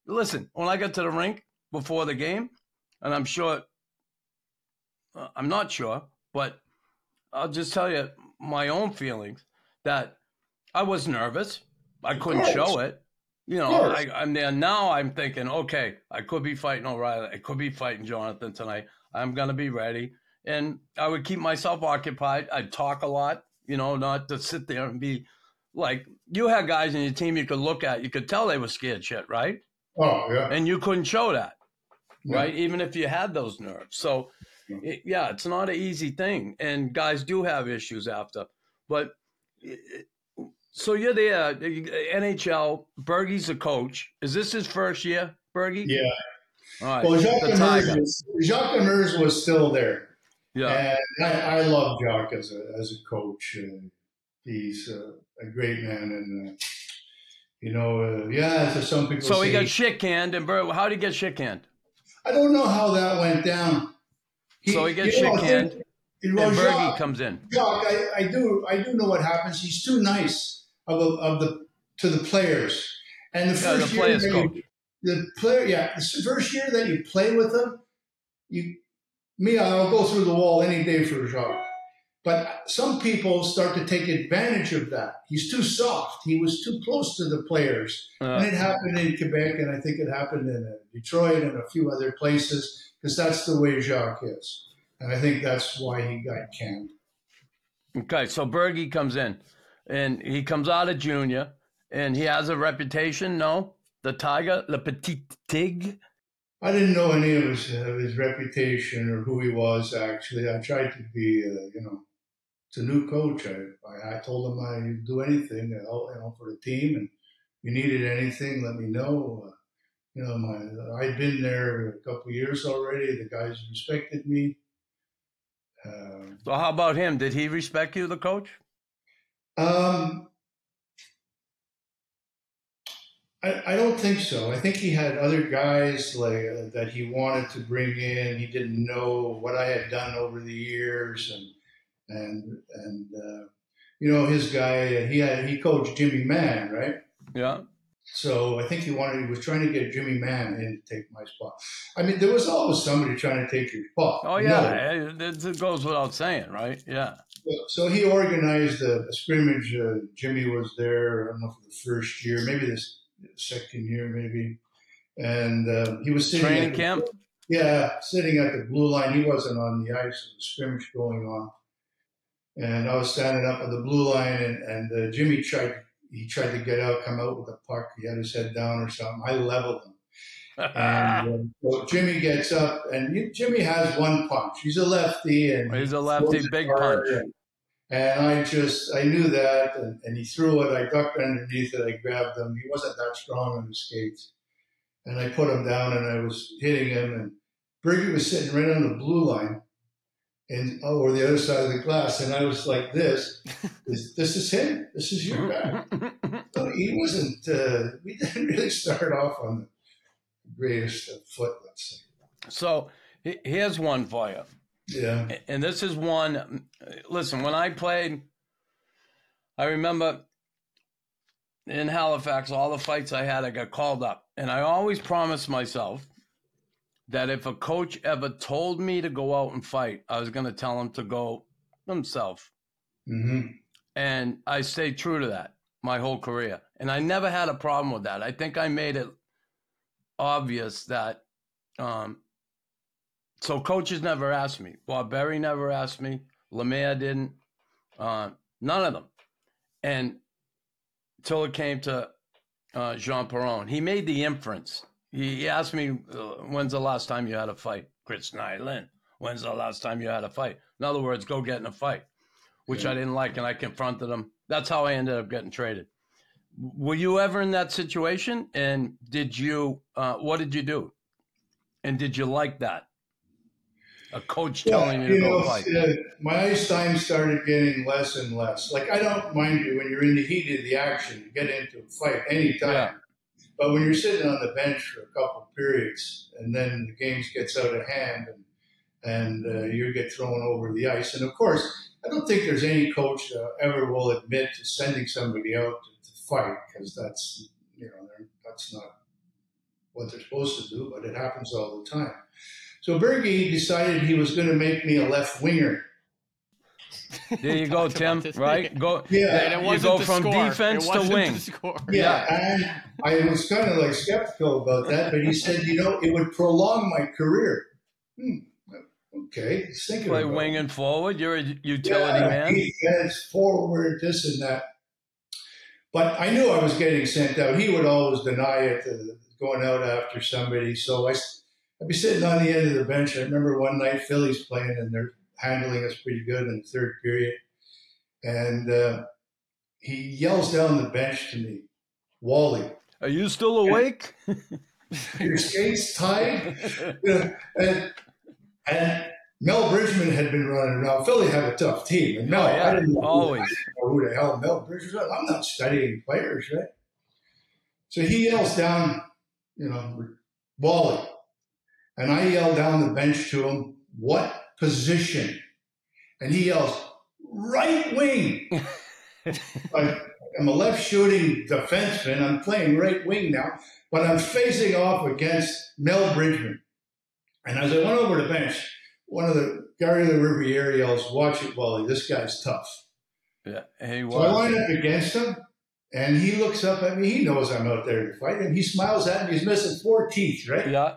Listen, when I got to the rink before the game, and I'm sure, uh, I'm not sure, but I'll just tell you my own feelings that I was nervous. I couldn't show it. You know. I, I'm there now. I'm thinking, okay, I could be fighting O'Reilly. I could be fighting Jonathan tonight. I'm gonna be ready, and I would keep myself occupied. I'd talk a lot, you know, not to sit there and be like you had guys in your team you could look at. You could tell they were scared shit, right?
Oh yeah,
And you couldn't show that,
Yeah.
right? Even if you had those nerves. So,
Yeah.
it, yeah, it's not an easy thing, and guys do have issues after. But so you're there, NHL. Bergie's a coach. Is this his first year, Bergie?
Yeah.
All right.
Well, Jacques Demers was, Jacques Demers was still there,
Yeah.
and I, I love Jacques as a as a coach. Uh, he's uh, a great man, and uh, you know, uh, yeah. So some people
So he got shit canned, and Ber- how did he get shit canned?
I don't know how that went down.
So he gets
you know,
shit canned, and Bergie comes in.
Jacques, I, I do I do know what happens. He's too nice of, a, of the to the players, and the
Yeah, the
first year
coach.
the player, yeah, the first year that you play with him, you, me, I'll go through the wall any day for Jacques. But some people start to take advantage of that. He's too soft. He was too close to the players.
Uh,
And it happened in Quebec, and I think it happened in uh, Detroit and a few other places, because that's the way Jacques is. And I think that's why he got canned.
okay, so Bergie comes in, and he comes out of junior, and he has a reputation. No, the Tiger, Le Petit Tigre.
I didn't know any of his, of his reputation or who he was, actually. I tried to be, uh, you know, it's a new coach. I, I, I told him I'd do anything you know, for the team, and if you needed anything, let me know. Uh, you know, my I'd been there a couple of years already. The guys respected me. Uh,
So how about him? Did he respect you, the coach?
Um, I, I don't think so. I think he had other guys like uh, that he wanted to bring in. He didn't know what I had done over the years, and and and uh, you know his guy. He had he coached Jimmy Mann, right?
Yeah.
So I think he wanted. He was trying to get Jimmy Mann in to take my spot. I mean, there was always somebody trying to take your spot.
Oh yeah, it, it- it goes without saying, right? Yeah.
So he organized a, a scrimmage. Uh, Jimmy was there. I don't know for the first year, maybe this second year, maybe. And uh, he was sitting
Training
at the-
camp.
Yeah, sitting at the blue line. He wasn't on the ice. There was a scrimmage going on, and I was standing up at the blue line, and, and uh, Jimmy tried. He tried to get out, come out with the puck. He had his head down or something. I leveled him. [laughs] And uh, so Jimmy gets up, and you- Jimmy has one punch. He's a lefty, and
He's a lefty, big punch.
And, and I just, I knew that, and, and he threw it. I ducked underneath it. I grabbed him. He wasn't that strong on his skates, and I put him down, and I was hitting him. And Bergie was sitting right on the blue line, and oh, or the other side of the glass, and I was like this. this, this is him. This is your guy. So he wasn't. Uh, we [laughs] didn't really start off on the greatest foot, let's say.
so here's one for you.
Yeah.
and this is one. Listen, when I played, I remember in Halifax, all the fights I had, I got called up, and I always promised myself that if a coach ever told me to go out and fight, I was going to tell him to go himself,
hmm
and I stayed true to that my whole career, and I never had a problem with that. I think I made it obvious that. Um, so coaches never asked me. Bob Berry never asked me. Lemaire didn't. Uh, none of them. And till it came to uh, Jean Perron, he made the inference. He, he asked me, uh, "When's the last time you had a fight?" Chris Nilan. When's the last time you had a fight? In other words, go get in a fight, which I didn't like, and I confronted him. That's how I ended up getting traded. Were you ever in that situation? And did you? Uh, what did you do? And did you like that? A coach telling you to go
know,
fight.
uh, my ice time started getting less and less. Like I don't mind you when you're in the heat of the action, you get into a fight anytime.
Yeah.
But when you're sitting on the bench for a couple of periods and then the game gets out of hand and and uh, you get thrown over the ice, and of course, I don't think there's any coach that ever will admit to sending somebody out to, to fight because that's you know that's not what they're supposed to do, but it happens all the time. So Bergie decided he was going to make me a left winger.
There you go, [laughs] Tim. Right? Go. [laughs]
Yeah.
And it
You
wasn't
go
to
from
score.
defense
It
to
wasn't
wing.
score.
Yeah, and I was kind of like skeptical about that, but he said, you know, it would prolong my career. Hmm. Okay, he's thinking
Play
about it.
winging forward. You're a utility
yeah,
man.
defense, forward, this and that. But I knew I was getting sent out. He would always deny it, uh, going out after somebody. So I, I'd be sitting on the end of the bench. I remember one night Philly's playing, and they're handling us pretty good in the third period. And uh, he yells down the bench to me, Wally,
Are you still awake? [laughs]
your skates tied? [laughs] And, and Mel Bridgman had been running around. Philly had a tough team. And Mel,
Oh, yeah,
I didn't know who-
always.
I didn't know who the hell Mel Bridgman was. I'm not studying players, right? So he yells down, you know, Wally. And I yell down the bench to him, what position? And he yells, right wing. [laughs] I'm a left shooting defenseman. I'm playing right wing now, but I'm facing off against Mel Bridgman. And as I went over the bench, one of the Garry Lariviere yells, "Watch it, Wally! This guy's tough."
Yeah, he
So I
was.
line up against him, and he looks up at me. He knows I'm out there to fight, and he smiles at me. He's missing four teeth, right?
Yeah.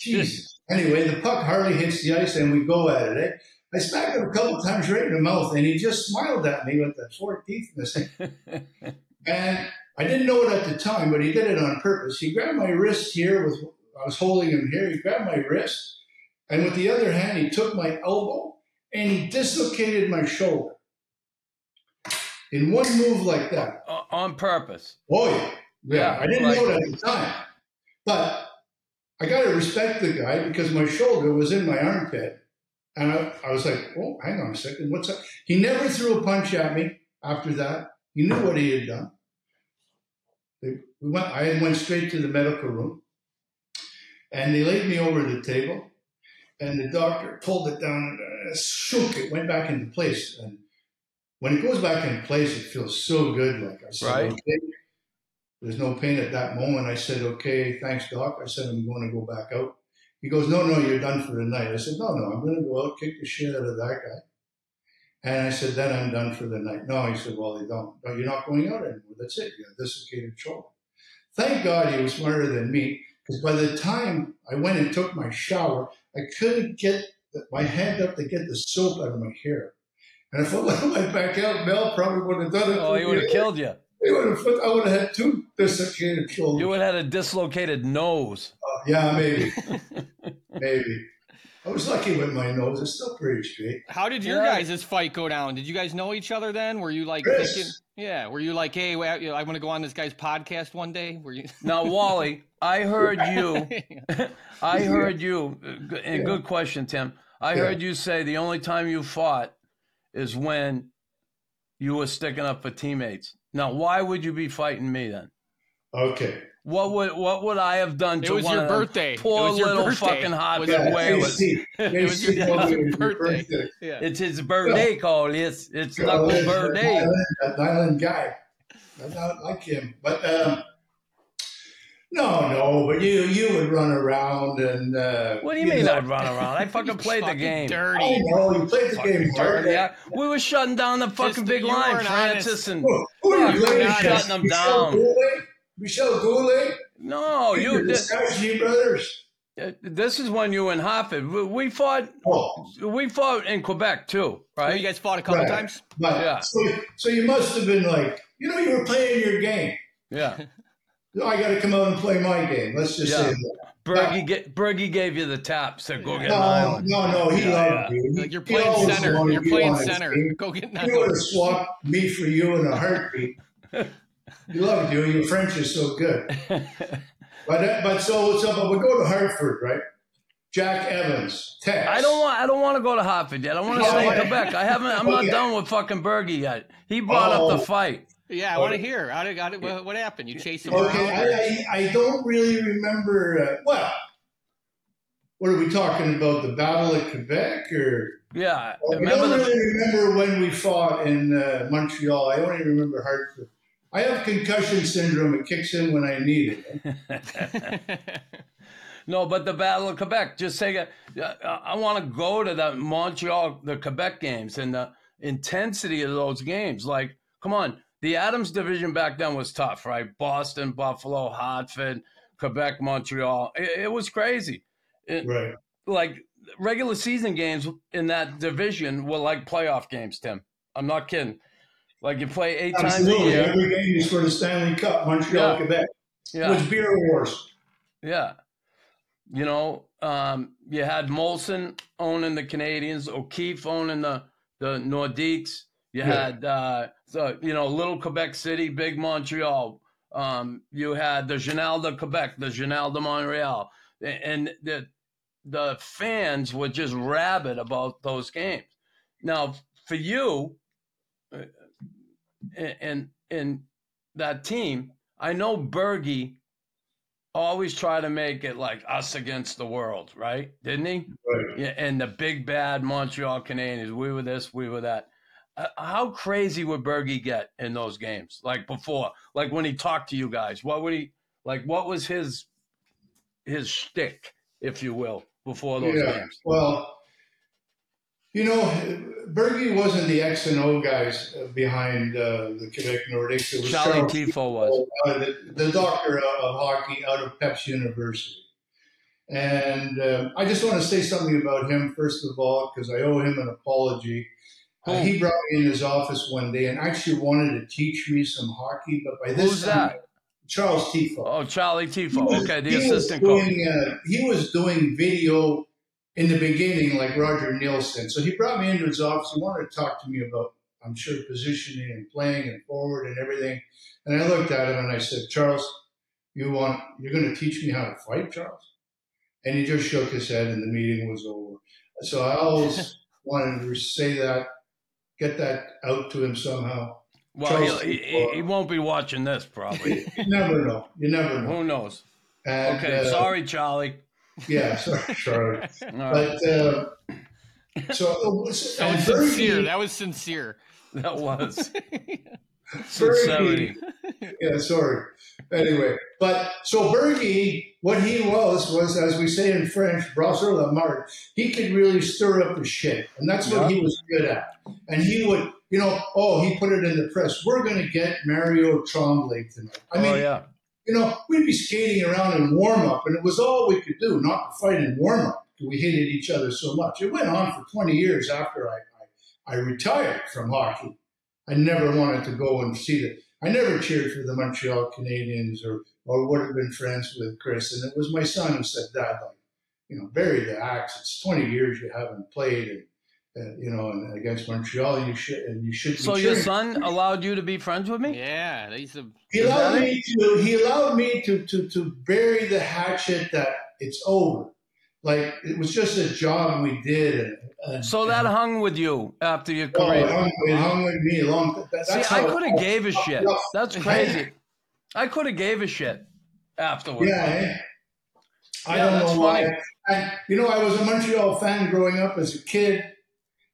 Jesus. Anyway, the puck hardly hits the ice, and we go at it. Eh? I smacked him a couple times right in the mouth, and he just smiled at me with the four teeth missing. [laughs] and I didn't know it at the time, but he did it on purpose. He grabbed my wrist here with I was holding him here. He grabbed my wrist, and with the other hand, he took my elbow and he dislocated my shoulder. In one move like that.
O- On purpose.
Oh yeah, yeah.
Yeah,
I didn't
like-
know it at the time, but I got to respect the guy because my shoulder was in my armpit, and I, I was like, "Oh, hang on a second, what's up?" He never threw a punch at me after that. He knew what he had done. They, we went. I went straight to the medical room, and they laid me over the table, and the doctor pulled it down and uh, shook it, went back into place, and when it goes back in place, it feels so good. Like I said,
Right.
okay. There's no pain at that moment. I said, okay, thanks, doc. I said, I'm going to go back out. He goes, no, no, you're done for the night. I said, no, no, I'm going to go out, kick the shit out of that guy. And I said, then I'm done for the night. No, he said, well, you don't. No, you're not going out anymore. That's it. You have dislocated shoulder. Thank God he was smarter than me because by the time I went and took my shower, I couldn't get the, my hand up to get the soap out of my hair. And if I [laughs] went back out, Mel probably would have done it.
Oh, he would have killed you.
He would have. I would have had two dislocated shoulders.
You would have had a dislocated nose.
Uh, yeah, maybe, [laughs] maybe. I was lucky with my nose. It's still pretty straight.
How did your
Yeah.
guys' fight go down? Did you guys know each other then? Were you like
Chris.
thinking? Yeah. Were you like, hey, well, you know, I want to go on this guy's podcast one day? Were you? [laughs]
Now, Wally, I heard [laughs] you. I heard you. uh, And good question, Tim. I
Yeah.
heard you say the only time you fought is when you were sticking up for teammates. Now, why would you be fighting me then?
Okay.
What would what would I have done
It
to
was
one
your
of them
birthday. It
Poor
was your
little
birthday.
fucking hot
Was
Yeah,
it- [laughs] It was your- it was your
it was your
birthday.
birthday.
yeah.
It's his birthday call. It's it's
Yeah,
Knuckles'
that
birthday.
Island, that island guy. I'm not like him. But um, no, no. But you you would run around and. Uh,
What do you mean
know,
I'd run around? I [laughs] fucking played the game.
I
Dirty.
know you played the
Fucking
game hard.
dirty. I- we were shutting down the fucking big line,
weren't
Francis, and
Who, who are you
Fuck,
playing
you're not
shutting them
Michel
down.
Goulet? Michel Goulet?
no, you.
the
This,
Scotchy brothers.
Uh, this is when you and in Hartford. We- We fought.
Oh,
We fought in Quebec too,
Oh,
right?
you guys fought a couple
Right.
times.
but
Yeah.
so, so you must have been like, you know, you were playing your game.
Yeah. [laughs]
I got to come out and play my game. Let's just
Yeah.
say that.
Bergie, get, Bergie gave you the tap. Said go get an
No,
island.
no, no. He
Yeah,
loved you. He-
Like you're playing
always
center. You're playing center.
team.
Go get
He would have swapped me for you in a heartbeat. he loved you. Your French is so good. [laughs] But uh, but so so but we go to Hartford, right? Jack Evans, Tex.
I don't want. I don't want to go to Hartford yet. I want to
No,
stay in. Quebec. I haven't. I'm [laughs] not done with fucking Bergie yet. He brought
Oh.
up the fight.
Yeah, I want to hear. How did, how did, what, what happened? You chased him
Okay,
around?
I, I, I don't really remember. Uh, well, what are we talking about? The Battle of Quebec, or
Yeah.
I don't
the?
really remember when we fought in uh, Montreal. I only remember Hartford. I have concussion syndrome. It kicks in when I need it. [laughs]
No, but the Battle of Quebec. Just say, uh, I want to go to the Montreal, the Quebec games, and the intensity of those games. Like, come on, the Adams division back then was tough, right? Boston, Buffalo, Hartford, Quebec, Montreal. It, it was crazy. It-
Right.
like regular season games in that division were like playoff games. Tim, I'm not kidding. Like you play eight times a
Absolutely.
year.
Every game is for the Stanley Cup, Montreal,
Yeah.
Quebec. It
Yeah,
was beer wars.
yeah. You know, um, you had Molson owning the Canadiens, O'Keefe owning the the Nordiques. You
Yeah.
had uh, so you know Little Quebec City, Big Montreal. Um, you had the Journal de Quebec, the Journal de Montreal, and the the fans were just rabid about those games. Now, for you, uh, and and that team, I know Bergie always tried to make it like us against the world, right? Didn't he?
Right.
Yeah, and the big bad Montreal Canadiens. We were this, we were that. Uh, how crazy would Bergie get in those games? Like before, like when he talked to you guys, what would he like? What was his his shtick, if you will, before those
Yeah.
games?
Well, you know, Bergie wasn't the X and O guys uh, behind uh, the Quebec Nordiques. It was
Charlie Thiffault was.
uh, the, the doctor of, hockey out of Peps University. And um I just want to say something about him, first of all, because I owe him an apology. Uh, he brought me in his office one day and actually wanted to teach me some hockey, but by this
Who's
time,
that?
Charles Thiffault.
Oh, Charlie Thiffault.
was-
Okay, the assistant coach.
doing, uh, he was doing video in the beginning, like Roger Neilson. So he brought me into his office. He wanted to talk to me about, I'm sure, positioning and playing and forward and everything. And I looked at him and I said, Charles, you want, you're going to teach me how to fight, Charles? And he just shook his head, and the meeting was over. So I always [laughs] wanted to say that, get that out to him somehow.
Well, he, he, he won't be watching this probably. [laughs]
You never know. You never know.
Who knows?
And,
Okay,
uh,
sorry, Charlie.
Yeah, [laughs] sorry, sorry.
All right.
But uh, so it was,
That was
and Bergie-
sincere. That was sincere.
That was
Bergie- [laughs]
sincerity. [laughs]
Yeah, sorry. Anyway, but so Bergie, what he was was, as we say in French, brasser la marque. He could really stir up the shit, and that's what he was good at. And he would, you know, oh, he put it in the press. We're going to get Mario Tremblay tonight. I oh, mean,
oh yeah.
you know, we'd be skating around in warm up, and it was all we could do, not to fight in warm up. We hated each other so much. It went on for 20 years after I, I, I retired from hockey. I never wanted to go and see the. I never cheered for the Montreal Canadiens or or would have been friends with Chris. And it was my son who said, "Dad, like, you know, bury the axe. It's 20 years you haven't played, and uh, you know, and against Montreal, you should and you should." be
So your son allowed you to be friends with me?
Yeah, he's a
He allowed me to. He allowed me to to to bury the hatchet that it's over. Like it was just a job we did. And, and,
So that hung with you after your
oh, it,
career.
hung, it hung with me a long. That,
See, I could have gave a shit.
Yeah.
That's crazy. I could have gave a shit afterwards.
Yeah, eh? I
Yeah,
don't know why. And you know, I was a Montreal fan growing up as a kid,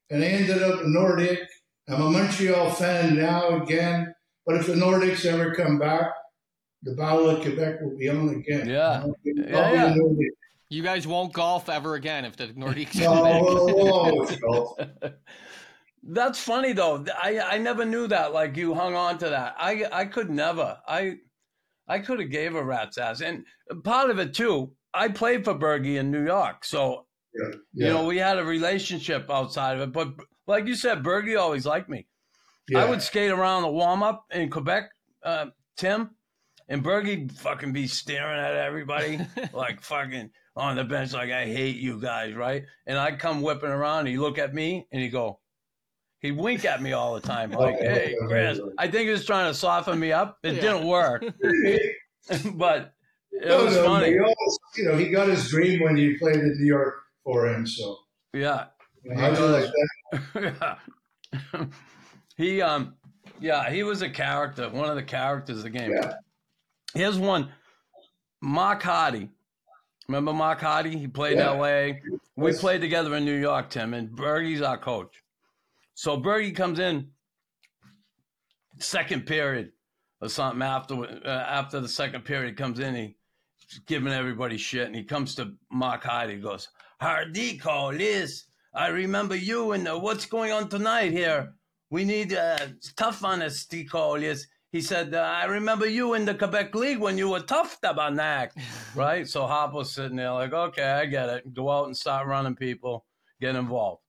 and I ended up in Nordique. I'm a Montreal fan now again. But if the Nordiques ever come back, the Battle of Quebec will be on again.
Yeah. Yeah, yeah.
A Nordique.
You guys won't golf ever again if the Nordiques
No,
come back.
we'll, we'll always go.
That's funny though. I I never knew that. Like you hung on to that. I I could never. I I could have gave a rat's ass. And part of it too. I played for Bergie in New York, so
Yeah,
you know we had a relationship outside of it. But like you said, Bergie always liked me.
yeah.
I would skate around the warm up in Quebec, uh, Tim, and Bergie fucking be staring at everybody [laughs] like fucking on the bench, like I hate you guys, right? And I'd come whipping around, and he'd look at me, and he'd go, he'd wink at me all the time, like, [laughs] "Hey, Chris." I think he was trying to soften me up. It
Yeah.
didn't work, [laughs] [laughs] but it
No,
was
no,
funny.
he always- you know, he got his dream when you played in New York for him. So
Yeah.
you know, how'd like that?
yeah. he um yeah, he was a character, one of the characters of the game.
Yeah.
Here's one. Mark Hardy. Remember Mark Hardy? He played
Yeah.
in LA. We
Yes.
played together in New York, Tim, and Bergie's our coach. So Bergie comes in second period or something after uh, after the second period comes in he giving everybody shit and he comes to Mark Hardy he goes Hardy call this I remember you and uh, what's going on tonight here we need uh, tough honesty call yes he said uh, I remember you in the Quebec League when you were tough tabarnak [laughs] right so Hop was sitting there like okay I get it go out and start running people get involved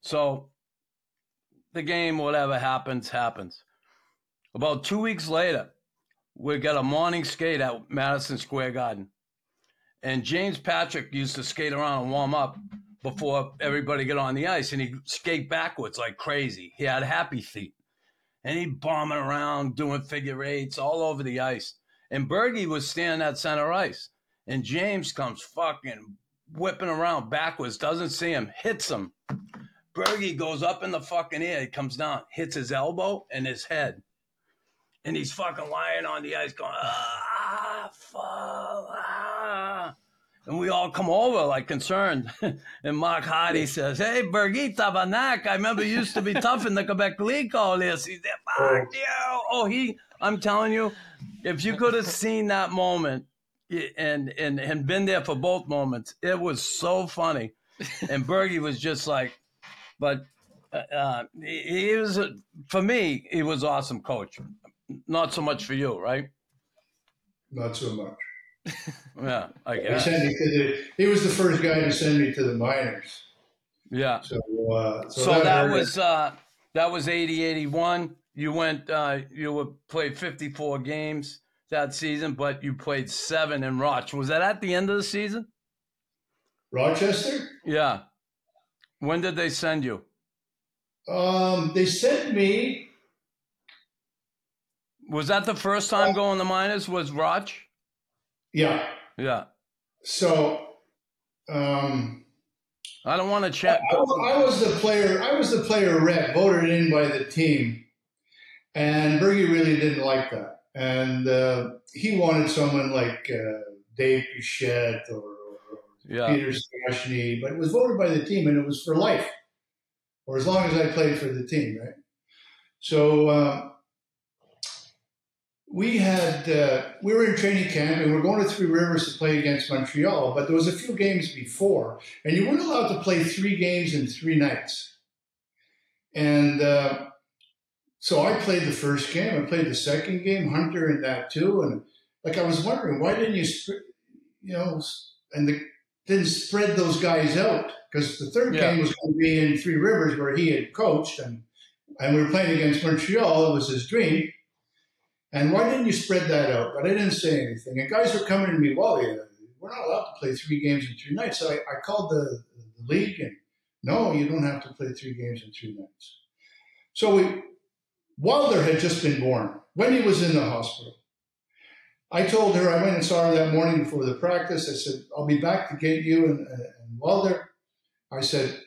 so the game whatever happens happens about two weeks later, we got a morning skate at Madison Square Garden. And James Patrick used to skate around and warm up before everybody get on the ice. And he'd skate backwards like crazy. He had happy feet. And he'd bombing around doing figure eights all over the ice. And Bergie was standing at center ice. And James comes fucking whipping around backwards, doesn't see him, hits him. Bergie goes up in the fucking air. He comes down, hits his elbow and his head and he's fucking lying on the ice going, ah, fuck, ah. And we all come over like concerned. [laughs] and Mark Hardy says, Hey, Bergie tabarnak, I remember you used to be tough in the Quebec League all this. He said, Fuck you. Oh, he, I'm telling you, if you could have seen that moment and, and, and been there for both moments, it was so funny. [laughs] And Bergie was just like, but uh, he, he was, for me, he was awesome coach. Not so much for you, right?
Not so much.
Yeah, I guess.
He sent me to the. He was the first guy to send me to the minors.
Yeah.
So, uh, so,
So that
hurt.
was uh, that was 80, 81. You went uh, you were played fifty four games that season, but you played seven in Roch. Was that at the end of the season?
Rochester.
Yeah. When did they send you?
Um, they sent me.
Was that the first time going to minors? Was Roch?
Yeah.
Yeah.
So, um,
I don't want to check.
I, I was the player. I was the player rep voted in by the team, and Bergie really didn't like that, and uh, he wanted someone like uh, Dave Pichette or, or
Yeah.
Peter Stastny, but it was voted by the team, and it was for life, or as long as I played for the team, right? So uh, we had uh, we were in training camp, and we are going to Three Rivers to play against Montreal, but there was a few games before, and you weren't allowed to play three games in three nights, and. Uh, so I played the first game. I played the second game, Hunter in that too, and like I was wondering why didn't you, sp- you know, and the didn't spread those guys out because the third
Yeah.
game was going to be in Three Rivers where he had coached and and we were playing against Montreal. It was his dream. And why didn't you spread that out? But I didn't say anything. And guys were coming to me, well, yeah, uh, we're not allowed to play three games in three nights. So I, I called the, the league and no, you don't have to play three games in three nights. So we Wilder had just been born. Wendy was in the hospital. I told her, I went and saw her that morning before the practice. I said, I'll be back to get you and, uh, and Wilder. I said,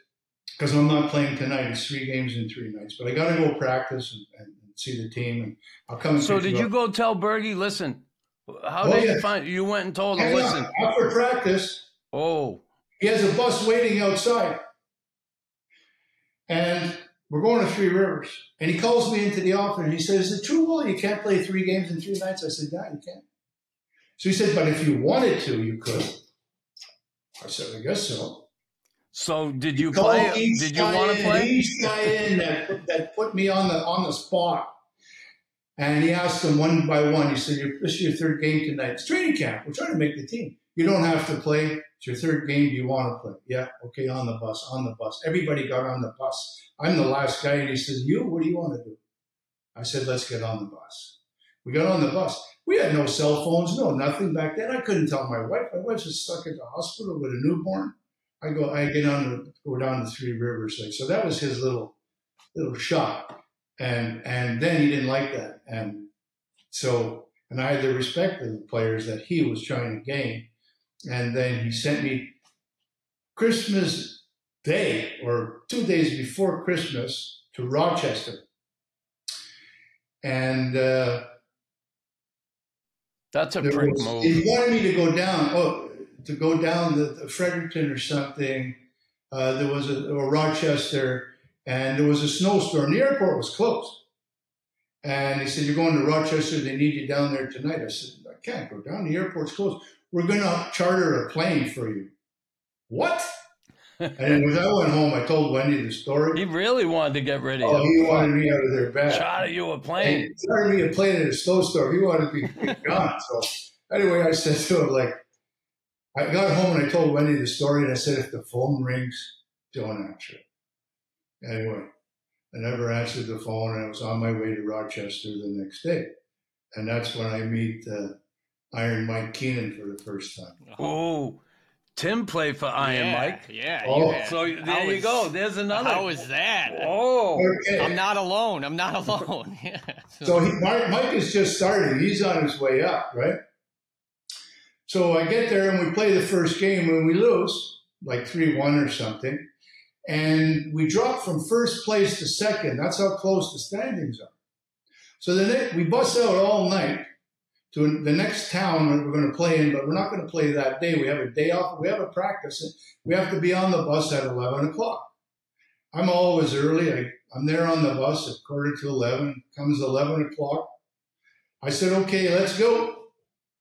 because I'm not playing tonight. It's three games in three nights, but I got to go practice and, and, see the team. And I'll come
So did
you
you go tell Bergie? Listen, how
Oh,
did
yeah.
you find? You went and told him. Listen.
After practice,
Oh,
he has a bus waiting outside. And we're going to Three Rivers. And he calls me into the office and he says, Is it true, Will, you can't play three games in three nights? I said, Yeah, you can't." So he said, But if you wanted to, you could. I said, I guess so.
So did you
Called
play? Did you want to play?
Each guy in that, that put me on the on the spot. And he asked them one by one. He said, "This is your third game tonight. It's training camp. We're trying to make the team. You don't have to play. It's your third game. Do you want to play? Yeah. Okay. On the bus. On the bus. Everybody got on the bus. I'm the last guy, and he says, "You? What do you want to do?" I said, "Let's get on the bus." We got on the bus. We had no cell phones, no nothing back then. I couldn't tell my wife. My wife was stuck at the hospital with a newborn. I go, I get on the go down the Three Rivers like so. That was his little little shot, and and then he didn't like that, and so and I had the respect of the players that he was trying to gain, and then he sent me Christmas Day or two days before Christmas to Rochester, and. Uh,
That's a
was-
move.
He wanted me to go down, oh, to go down the, the Fredericton or something. Uh, there was a or Rochester, and there was a snowstorm. The airport was closed, and he said, "You're going to Rochester. They need you down there tonight." I said, "I can't go down. The airport's closed. We're going to charter a plane for you." What? [laughs] and when I went home, I told Wendy the story.
He really wanted to get rid of
Oh,
you.
he wanted me out of there bad.
Charter you a plane.
And he started me a plane in a snowstorm. He wanted me to be gone. So anyway, I said to him, like, I got home and I told Wendy the story, and I said, if the phone rings, don't answer it. Anyway, I never answered the phone, and I was on my way to Rochester the next day. And that's when I meet uh, Iron Mike Keenan for the first time.
Oh, Tim played for Iron
yeah,
Mike.
Yeah.
Oh.
you had-
So
How
there you
is-
go. There's another.
How is that?
Oh,
Okay.
I'm not alone. I'm not [laughs] alone. Yeah. [laughs]
So he, Mike, Mike is just starting. He's on his way up, right? So I get there and we play the first game and we lose, like 3 1 or something. And we drop from first place to second. That's how close the standings are. So then we bust out all night. to the next town that we're going to play in, but we're not going to play that day. We have a day off. We have a practice. We have to be on the bus at 11 o'clock. I'm always early. I, I'm there on the bus at quarter to 11. Comes 11 o'clock. I said, okay, let's go.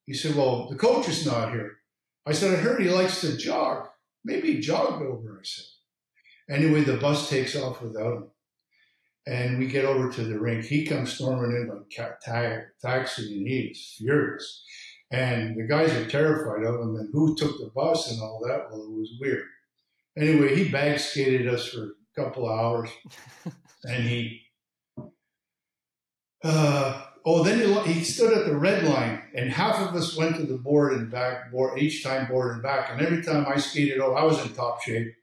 He said, well, the coach is not here. I said, I heard he likes to jog. Maybe he jogged over, I said. Anyway, the bus takes off without him. And we get over to the rink. He comes storming in like ta- taxi and he is furious. And the guys are terrified of him and who took the bus and all that. Well, it was weird. Anyway, he bag skated us for a couple of hours [laughs] and he, uh, oh, then he, he stood at the red line and half of us went to the board and back, board, each time board and back. And every time I skated, oh, I was in top shape.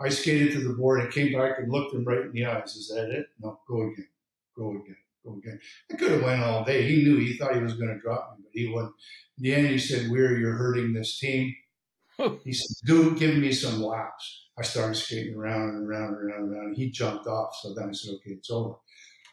I skated to the board and came back and looked him right in the eyes. Is that it? No, go again, go again, go again. I could have went all day. He knew he thought he was going to drop me, but he wouldn't. In the end, he said, "Weir, you're hurting this team." [laughs] he said, "Dude, give me some laps." I started skating around and around and around and around. He jumped off, so then I said, "Okay, it's over."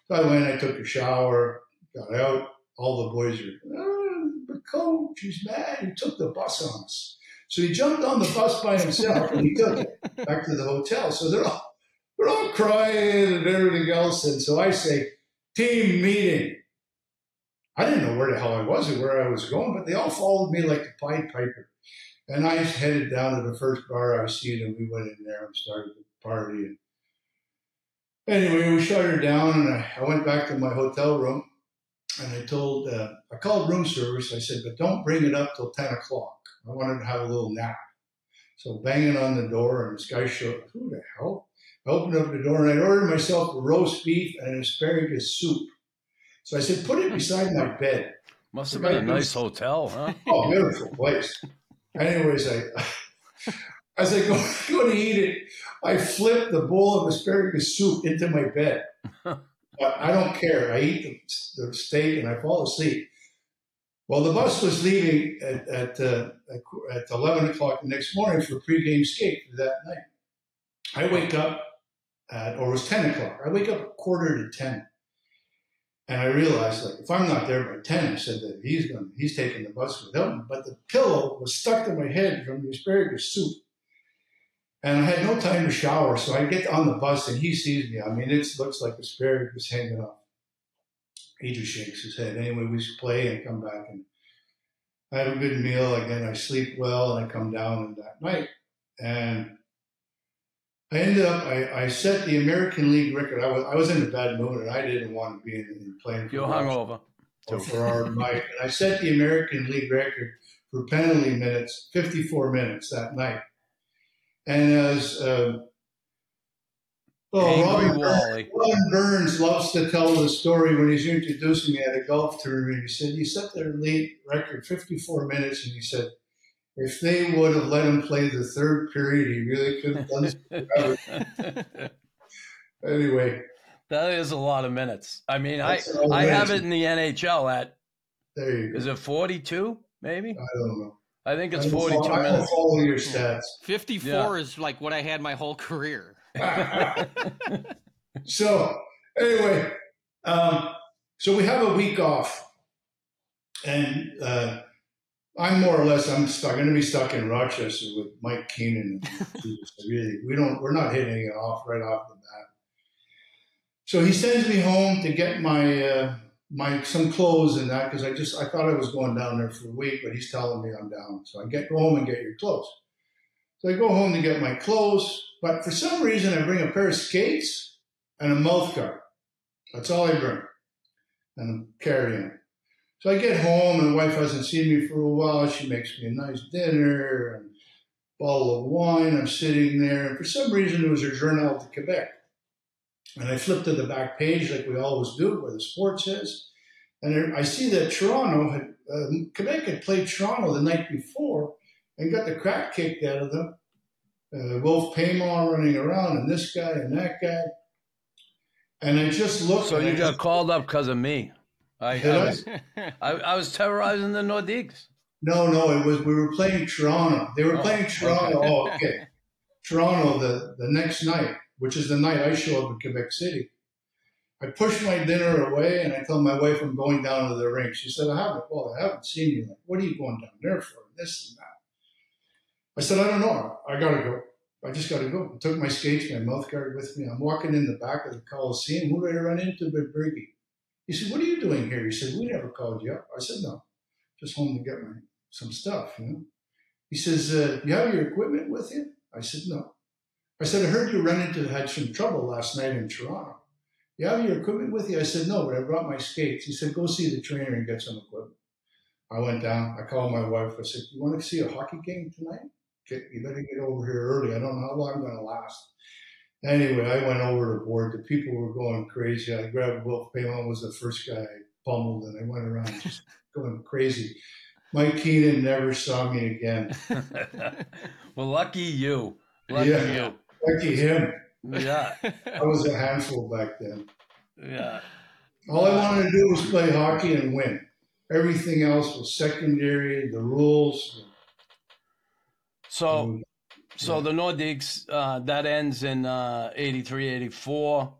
So I went. I took a shower, got out. All the boys are, oh, the coach, he's mad. He took the bus on us. So he jumped on the bus by himself and he took it back to the hotel. So they're all they're all crying and everything else. And so I say, team meeting. I didn't know where the hell I was or where I was going, but they all followed me like a Pied Piper. And I headed down to the first bar I was seen, and we went in there and started the party. And anyway, we shut her down, and I, I went back to my hotel room, and I told, uh, I called room service. I said, but don't bring it up till 10 o'clock. I wanted to have a little nap. So banging on the door, and this guy showed, up. who the hell? I opened up the door and I ordered myself a roast beef and an asparagus soup. So I said, put it beside my bed.
Must have been a nice hotel, huh?
Oh, beautiful place. Anyways, I [laughs] as I go, [laughs] go to eat it, I flip the bowl of asparagus soup into my bed. [laughs] But I don't care. I eat the, the steak and I fall asleep. Well, the bus was leaving at at, uh, at 11 o'clock the next morning for pregame skate for that night. I wake up at, or it was 10 o'clock. I wake up quarter to 10. And I realized, like, if I'm not there by 10, I said that he's going he's taking the bus without me. But the pillow was stuck to my head from the asparagus soup. And I had no time to shower, so I get on the bus and he sees me. I mean, it looks like asparagus hanging off. He just shakes his head. Anyway, we play and come back and I have a good meal. Again, I sleep well and I come down that night. And I ended up, I, I set the American League record. I was, I was in a bad mood and I didn't want to be in, in playing
You're hungover.
or for our night. And I set the American League record for penalty minutes, 54 minutes that night. And as uh, well, Robin,
Wally.
Robin Burns loves to tell the story when he's introducing me at a golf tournament. He said, he set their league record 54 minutes, and he said, if they would have let him play the third period, he really could have done it. [laughs] Anyway,
that is a lot of minutes. I mean, I I have it in the NHL at
there you go.
is it 42 maybe?
I don't know.
I think it's
I don't
42
follow, I
minutes.
follow your stats.
54
Yeah.
is like what I had my whole career. [laughs]
so anyway, um, so we have a week off, and uh, I'm more or less I'm stuck. I'm going to be stuck in Rochester with Mike Keenan. [laughs] Really, we don't we're not hitting it off right off the bat. So he sends me home to get my uh, my some clothes and that because I just I thought I was going down there for a week, but he's telling me I'm down. So I get go home and get your clothes. So I go home to get my clothes, but for some reason I bring a pair of skates and a mouth guard. That's all I bring, and a carry-on. So I get home, and the wife hasn't seen me for a while. She makes me a nice dinner and bottle of wine. I'm sitting there, and for some reason it was a Journal de Quebec. And I flip to the back page like we always do, where the sports is. and I see that Toronto had uh, Quebec had played Toronto the night before and got the crap kicked out of them. Uh, Wolf Paymon running around, and this guy and that guy. And I just looked.
So you got called up because of me. I,
Did
I
I?
was I, I was terrorizing the Nordiques.
No, no, it was we were playing Toronto. They were
Oh,
playing Toronto.
okay.
Oh, okay. Toronto the, the next night, which is the night I show up in Quebec City. I pushed my dinner away and I told my wife I'm going down to the rink. She said, I haven't, well, I haven't seen you. Like, what are you going down there for? This and that. I said, I don't know. I got to go. I just got to go. I took my skates, my mouth guard with me. I'm walking in the back of the Coliseum. Who did I run into? But Bergie. He said, What are you doing here? He said, We never called you up. I said, No, just home to get my some stuff, you know. He says, uh, You have your equipment with you? I said, No. I said, I heard you run into had some trouble last night in Toronto. You have your equipment with you? I said, No, but I brought my skates. He said, Go see the trainer and get some equipment. I went down. I called my wife. I said, You want to see a hockey game tonight? Get, you better get over here early. I don't know how long I'm going to last. Anyway, I went over to board. The people were going crazy. I grabbed Wolf Palin was the first guy I pummeled, and I went around just [laughs] going crazy. Mike Keenan never saw me again. [laughs]
well, lucky you. Lucky
Yeah.
you.
Lucky him.
Yeah. [laughs]
I was a handful back then.
Yeah.
All I wanted to do was play hockey and win. Everything else was secondary. The rules.
So, so the Nordiques, uh, that ends in uh, 83, 84.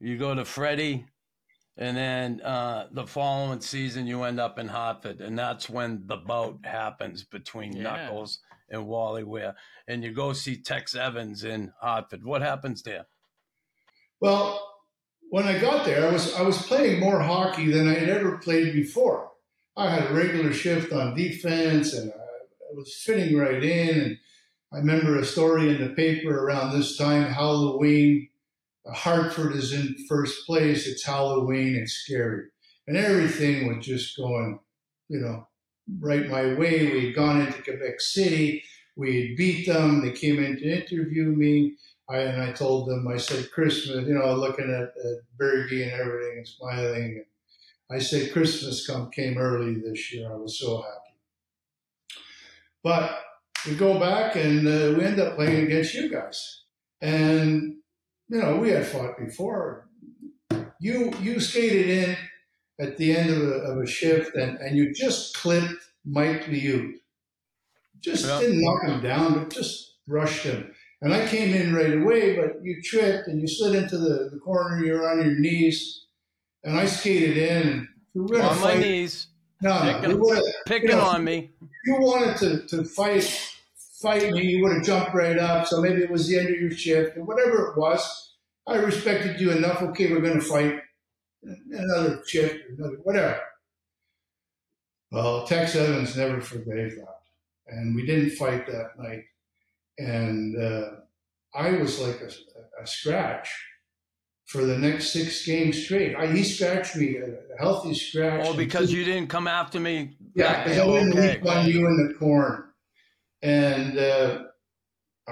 You go to Freddie, and then uh, the following season you end up in Hartford, and that's when the bout happens between
Yeah.
Knuckles and Wally Weir. And you go see Tex Evans in Hartford. What happens there?
Well, when I got there, I was I was playing more hockey than I had ever played before. I had a regular shift on defense, and I, I was fitting right in. And I remember a story in the paper around this time, Halloween. Hartford is in first place. It's Halloween. It's scary, and everything was just going, you know, right my way. We had gone into Quebec City. We had beat them. They came in to interview me. I, and I told them, I said, Christmas, you know, looking at, at Bergie and everything and smiling. I said, Christmas come came early this year. I was so happy. But we go back and uh, we end up playing against you guys. And, you know, we had fought before. You you skated in at the end of a, of a shift and, and you just clipped Mike Liut. Just
Yeah.
didn't knock him down, but just rushed him. And I came in right away, but you tripped and you slid into the, the corner. You're on your knees, and I skated in. And we were
On my knees,
No, no, we would've-
picking
Yeah.
on me.
if you wanted to, to fight fight me, you would have jumped right up. So maybe it was the end of your shift, or whatever it was, I respected you enough. Okay, we're going to fight another shift, another whatever. Well, Tex Evans never forgave that, and we didn't fight that night. And uh, I was like a, a scratch for the next six games straight. I, he scratched me a, a healthy scratch.
Oh, because you didn't come after me.
yeah, because. I wouldn't
Okay.
on you in the corner. And uh,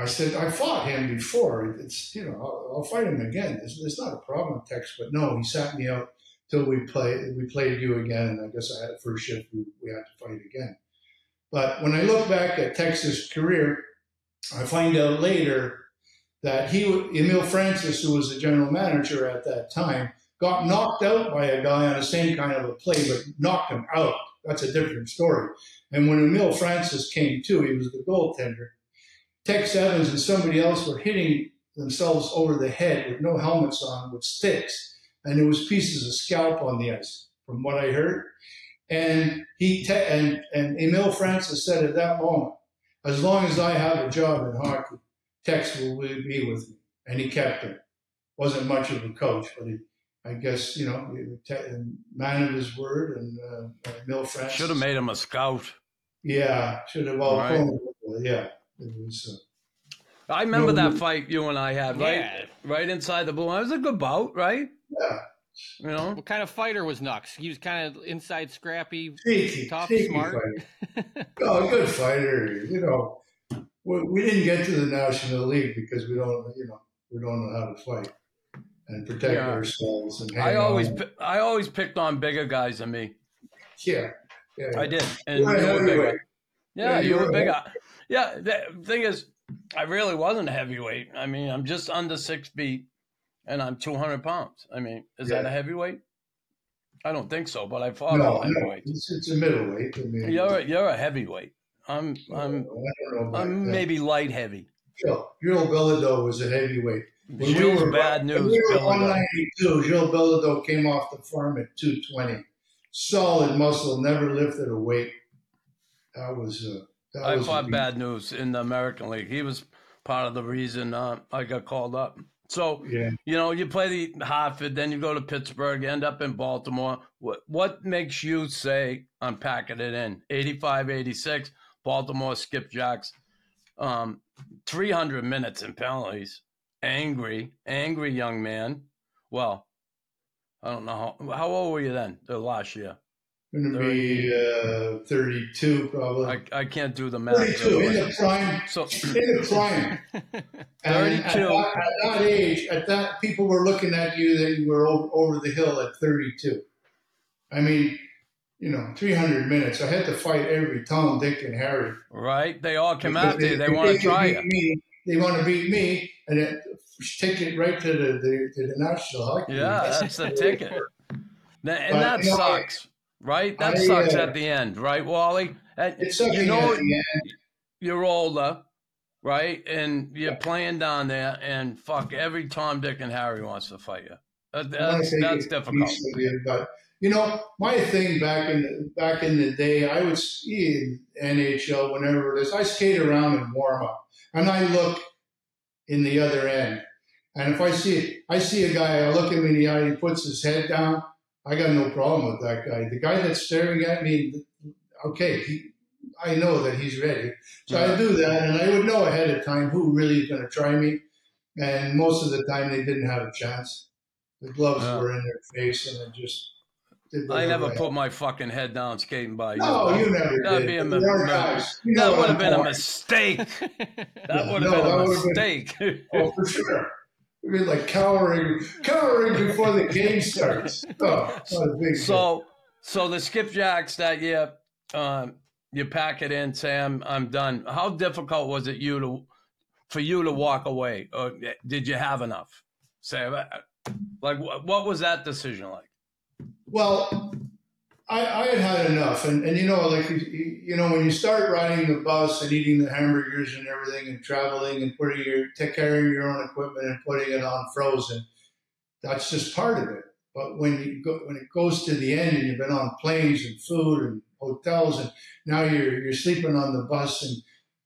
I said, I fought him before. It's you know, I'll, I'll fight him again. It's, it's not a problem, Tex. But no, he sat me out till we play. We played you again, and I guess I had a first shift. We, we had to fight again. But when I look back at Tex's career, I find out later that he, Emile Francis, who was the general manager at that time, got knocked out by a guy on the same kind of a play, but knocked him out. That's a different story. And when Emile Francis came to, he was the goaltender. Tex Evans and somebody else were hitting themselves over the head with no helmets on, with sticks, and there was pieces of scalp on the ice, from what I heard. And he te- and and Emile Francis said at that moment, as long as I have a job in hockey, Tex will be with me, and he kept him. Wasn't much of a coach, but he, I guess you know, man of his word, and uh, Emile Francis
Should have made him a scout.
Yeah, should have. Well,
Right.
yeah, it was.
I remember
No,
that fight you and I had, right?
Yeah.
Right inside the blue. It was a good bout, right?
Uh, yeah,
You know?
What kind of fighter was Nux? He was kind of inside scrappy.
sneaky,
Tough,
sneaky
smart.
fighter. [laughs] Oh, a good fighter. You know, we, we didn't get to the National League because we don't, you know, we don't know how to fight and protect
Yeah.
ourselves. And
I always,
on.
I always picked on bigger guys than me.
yeah, yeah.
I did, and
You're
you were
heavyweight.
bigger. Yeah,
Yeah,
you were
a
bigger. Yeah, the thing is, I really wasn't a heavyweight. I mean, I'm just under six feet, and I'm 200 pounds. I mean, is that a heavyweight? I don't think so, but I fought
No,
all
no, it's, it's a middleweight. I mean,
You're a, you're a heavyweight. I'm I'm
know
I'm
that.
maybe light heavy.
Joe, Joe Bilodeau was a heavyweight. When we
Gilles
were-
bad
when
news.
we were
Bill.
192. Gilles Bilodeau came off the farm at 220. Solid muscle, never lifted a weight. That was. Uh, that
I
was a
fought
beat.
bad news in the American League. He was part of the reason uh, I got called up. So
Yeah.
you know, you play the Hartford, then you go to Pittsburgh, end up in Baltimore. What what makes you say I'm packing it in? 85, 86, Baltimore skipjacks, um, 300 minutes in penalties. Angry, angry young man. Well, I don't know how, how old were you then? The last year,
Going to be uh, 32 probably.
I, I can't do the math.
32 in the prime.
So
In the prime. [laughs] And at
32.
that, at that age, at that, people were looking at you that you were over, over the hill at 32. I mean, you know, 300 minutes. I had to fight every Tom, Dick, and Harry.
right, they all come
out
after you. They
if
want to try
beat
you.
Me, they want to beat me and then take it right to the, the, to the National Hockey
Yeah,
League.
that's the ticket. [laughs] That- And
But,
that
you know, I-
sucks, right? That
I,
sucks
uh,
at the end, right, Wally? And
It's something
you know
at the end.
you're older, right? And you're playing down there, and fuck, every Tom, Dick, and Harry wants to fight you. That- That's, that's
it
difficult.
But you know, my thing back in the, back in the day, I would see in NHL whenever it is. I skate around and warm up, and I look in the other end. And if I see I see a guy, I look him in the eye, he puts his head down. I got no problem with that guy. The guy that's staring at me, okay, he, I know that he's ready. So I do that, and I would know ahead of time who really is going to try me. And most of the time, they didn't have a chance. The gloves
Yeah.
were in their face, and it just.
I never
I
put my fucking head down skating by you.
No, you never
That'd
did.
be a
But
mi-
there are
mi-
guys,
That would have been a mistake. That
Yeah,
would have
no,
been a
been-
mistake.
Oh, for sure. It'd be like cowering, cowering before the game starts. Oh, what a big
So, so the skipjacks that year, um, you pack it in, say I'm I'm done. How difficult was it you to for you to walk away, or did you have enough? Say, uh, like what, what was that decision like?
Well, I, I had had enough, and, and you know, like you, know, when you start riding the bus and eating the hamburgers and everything, and traveling and putting your take carrying your own equipment and putting it on frozen, that's just part of it. But when you go when it goes to the end, and you've been on planes and food and hotels, and now you're you're sleeping on the bus and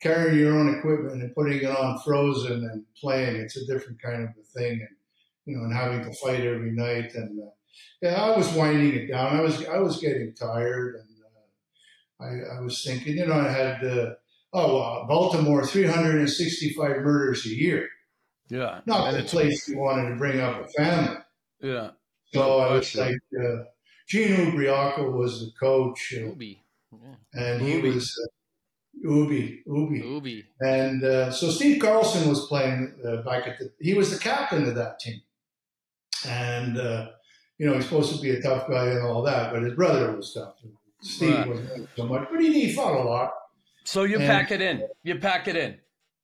carrying your own equipment and putting it on frozen and playing, it's a different kind of a thing, and you know, and having to fight every night and. Uh, yeah, I was winding it down. I was I was getting tired, and uh, I, I was thinking, you know, I had uh, oh uh, Baltimore 365 murders a year.
Yeah,
Not
and
the
it's
place you wanted to bring up a family.
yeah,
So I was like, uh, Gene Ubriaco was the coach, uh,
Ubi. Yeah.
and he
Ubi.
was uh, Ubi Ubi,
Ubi.
and uh, so Steve Carlson was playing uh, back at the. He was the captain of that team, and. You know, he's supposed to be a tough guy and all that, but his brother was tough. Steve
Right.
wasn't so much, but he, he fought a lot.
So you
And-
pack it in. You pack it in.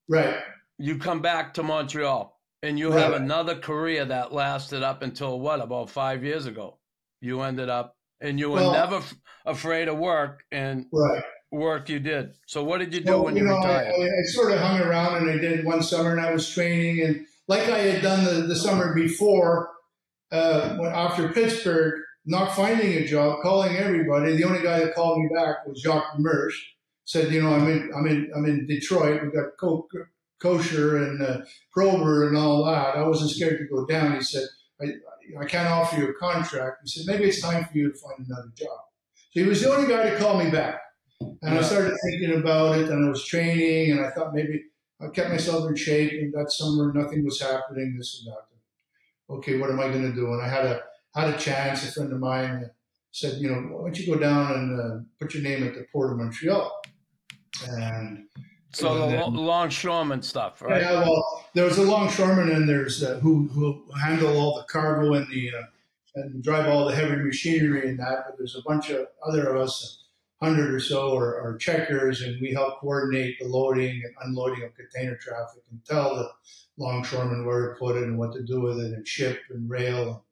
Right.
You come back to Montreal, and you
Right.
have another career that lasted up until what about five years ago? You ended up, and you were
Well-
never f- afraid of work, and
Right.
work you did. So what did you do
So,
when
you know,
retired?
I, I sort of hung around and I did one summer and I was training and like I had done the, the summer before, uh, after Pittsburgh, not finding a job, calling everybody. The only guy that called me back was Jacques Demers. Said, you know, I'm in, I'm in, I'm in Detroit. We've got co- Kocur and uh, Probert and all that. I wasn't scared to go down. He said, I, I can't offer you a contract. He said, maybe it's time for you to find another job. So he was the only guy to call me back. And I started thinking about it and I was training and I thought maybe I kept myself in shape and that summer nothing was happening, this and that. Okay, what am I going to do? And I had a had a chance. A friend of mine said, you know, why don't you go down and uh, put your name at the Port of Montreal? And
So the
then-
longshoreman stuff, right?
yeah, well, there was a longshoreman and there's uh, who who handle all the cargo and the uh, and drive all the heavy machinery and that. But there's a bunch of other of us, hundred or so, are, are checkers, and we help coordinate the loading and unloading of container traffic and tell the longshoremen where to put it and what to do with it and ship and rail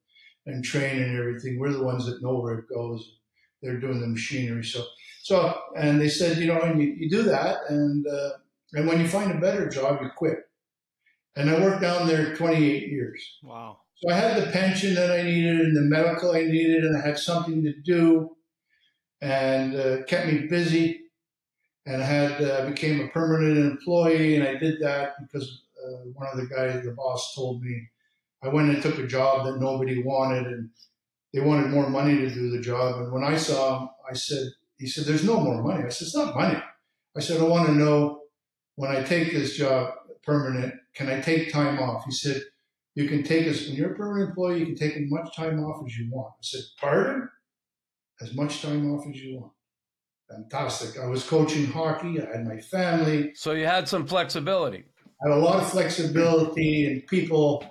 and train and everything. We're the ones that know where it goes. They're doing the machinery. So, so, and they said, you know, and you, you do that, and uh, and when you find a better job, you quit. and I worked down there 28 years.
Wow.
So I had the pension that I needed and the medical I needed, and I had something to do, and uh, kept me busy. And I had uh, became a permanent employee, and I did that because uh, one of the guys, the boss, told me I went and took a job that nobody wanted, and they wanted more money to do the job. And when I saw him, I said, he said, "There's no more money." I said, "It's not money." I said, "I want to know when I take this job permanent, can I take time off?" He said you can take as when you're a permanent employee, you can take as much time off as you want. I said, pardon? As much time off as you want. Fantastic. I was coaching hockey. I had my family.
So you had some flexibility.
I had a lot of flexibility, and people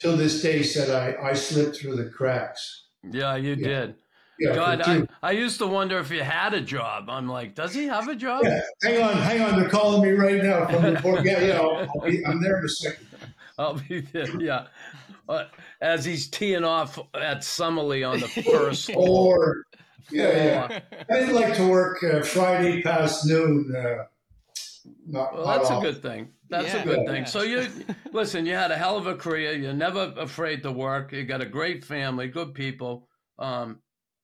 till this day said I, I slipped through the cracks.
Yeah, you
Yeah.
did.
Yeah,
God, I, I used to wonder if you had a job. I'm like, does he have a job?
yeah. Hang on, hang on. They're calling me right now from the board. Yeah, yeah. I'll, I'll be, I'm there in a second.
I'll be there. Yeah. Uh, as he's teeing off at Summerlea on the [laughs] first floor.
Or yeah, yeah. I didn't like to work uh, Friday past noon. Uh, not,
Well,
not
that's a good thing. That's
Yeah,
a good
yeah.
thing. So you [laughs] listen. You had a hell of a career. You're never afraid to work. You got a great family, good people. Um,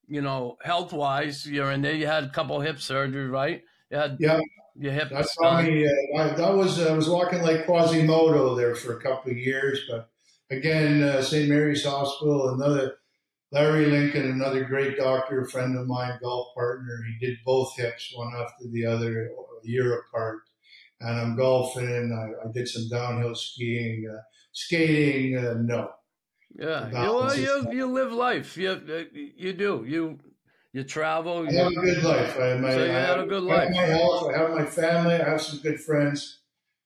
you know, health wise, you're in there. You had a couple hip surgery, right? You had
Yeah.
your hip.
That's funny. Uh, I, that was I was walking like Quasimodo there for a couple of years, but again, uh, St. Mary's Hospital, another Larry Lincoln, another great doctor, friend of mine, golf partner. He did both hips, one after the other, a year apart. And I'm golfing. I, I did some downhill skiing, uh, skating. Uh, no,
Yeah, you, well, you you live life. You uh, you do. You you travel.
I
You,
have a good life. I, my,
So you
I
had
have,
a good
I have
life.
my health. I have my family. I have some good friends.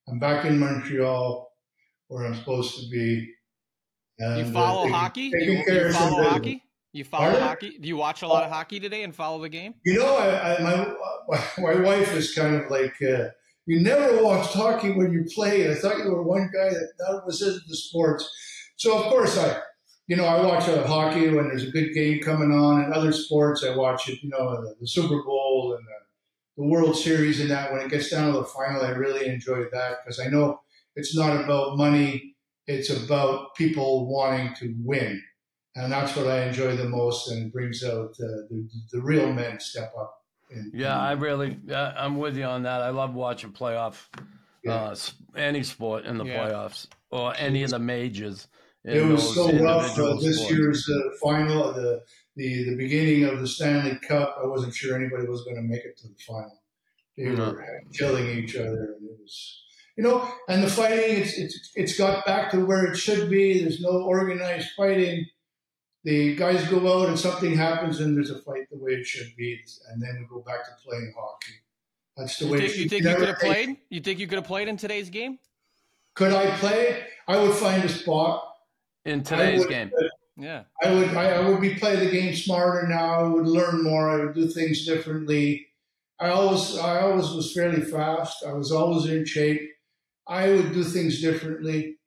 I'm back in Montreal, where I'm supposed to be. And,
You
uh,
follow hockey? Do you, you follow hockey? You follow
Pardon?
hockey? Do you watch a lot of hockey today and follow the game?
You know, I, I, my my wife is kind of like, uh, you never watched hockey when you played. I thought you were one guy that, that was into the sports. So of course I, you know, I watch uh, hockey when there's a good game coming on, and other sports I watch it. You know, the, the Super Bowl and the, the World Series and that. When it gets down to the final, I really enjoy that because I know it's not about money. It's about people wanting to win. And that's what I enjoy the most, and brings out uh, the, the real men step up. In,
yeah, I really. Uh, I'm with you on that. I love watching playoff.
Yeah.
Uh, any sport in the
Yeah.
playoffs or any of the majors.
It was so rough
individual
uh, this
sports.
year's uh, final, the, the the beginning of the Stanley Cup. I wasn't sure anybody was going to make it to the final. They
No.
were killing each other, and it was, you know, and the fighting. It's it's it's got back to where it should be. There's no organized fighting. The guys go out and something happens, and there's a fight the way it should be, and then we go back to playing hockey. That's the
You
way.
think,
it
you think you could have played? You think you could have played in today's game?
Could I play? I would find a spot.
in today's
would-
game.
Yeah.
I would I, I would be play the game smarter now. I would learn more. I would do things differently. I always I always was fairly fast. I was always in shape. I would do things differently.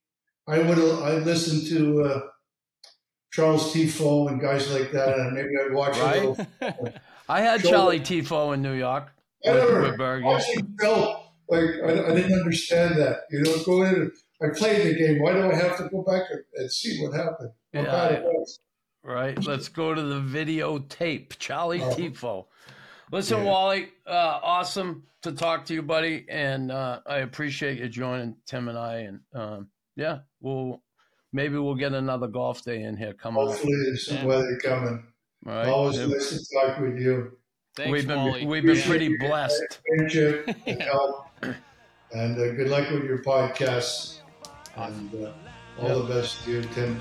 I would I listen to uh, Charles Thiffault and guys like that, and maybe I'd watch
Right.
a little. [laughs]
I had. Charlie Thiffault in New York.
I
With-
never
with Bergen.
watching Phil. Like I, I didn't understand that. You know, go in. And, I played the game. Why do I have to go back and, and see what happened? How
Yeah,
bad it was.
Right. Let's go to the videotape. Charlie
Oh.
Thiffault. Listen,
Yeah.
Wally, uh, awesome to talk to you, buddy, and uh, I appreciate you joining Tim and I. And um, yeah, we'll maybe we'll get another golf day in here coming up.
Hopefully, there's some
Yeah.
weather coming.
All right.
Always
Yeah.
nice to talk with you.
Thanks,
we've been
Wally.
we've been pretty blessed.
Friendship [laughs] and help. And uh, good luck with your podcast. And uh, all the best to you, Tim.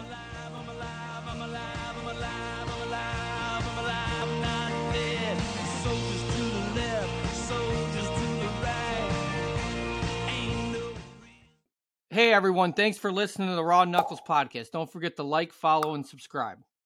Hey everyone, thanks for listening to the Raw Knuckles podcast. Don't forget to like, follow, and subscribe.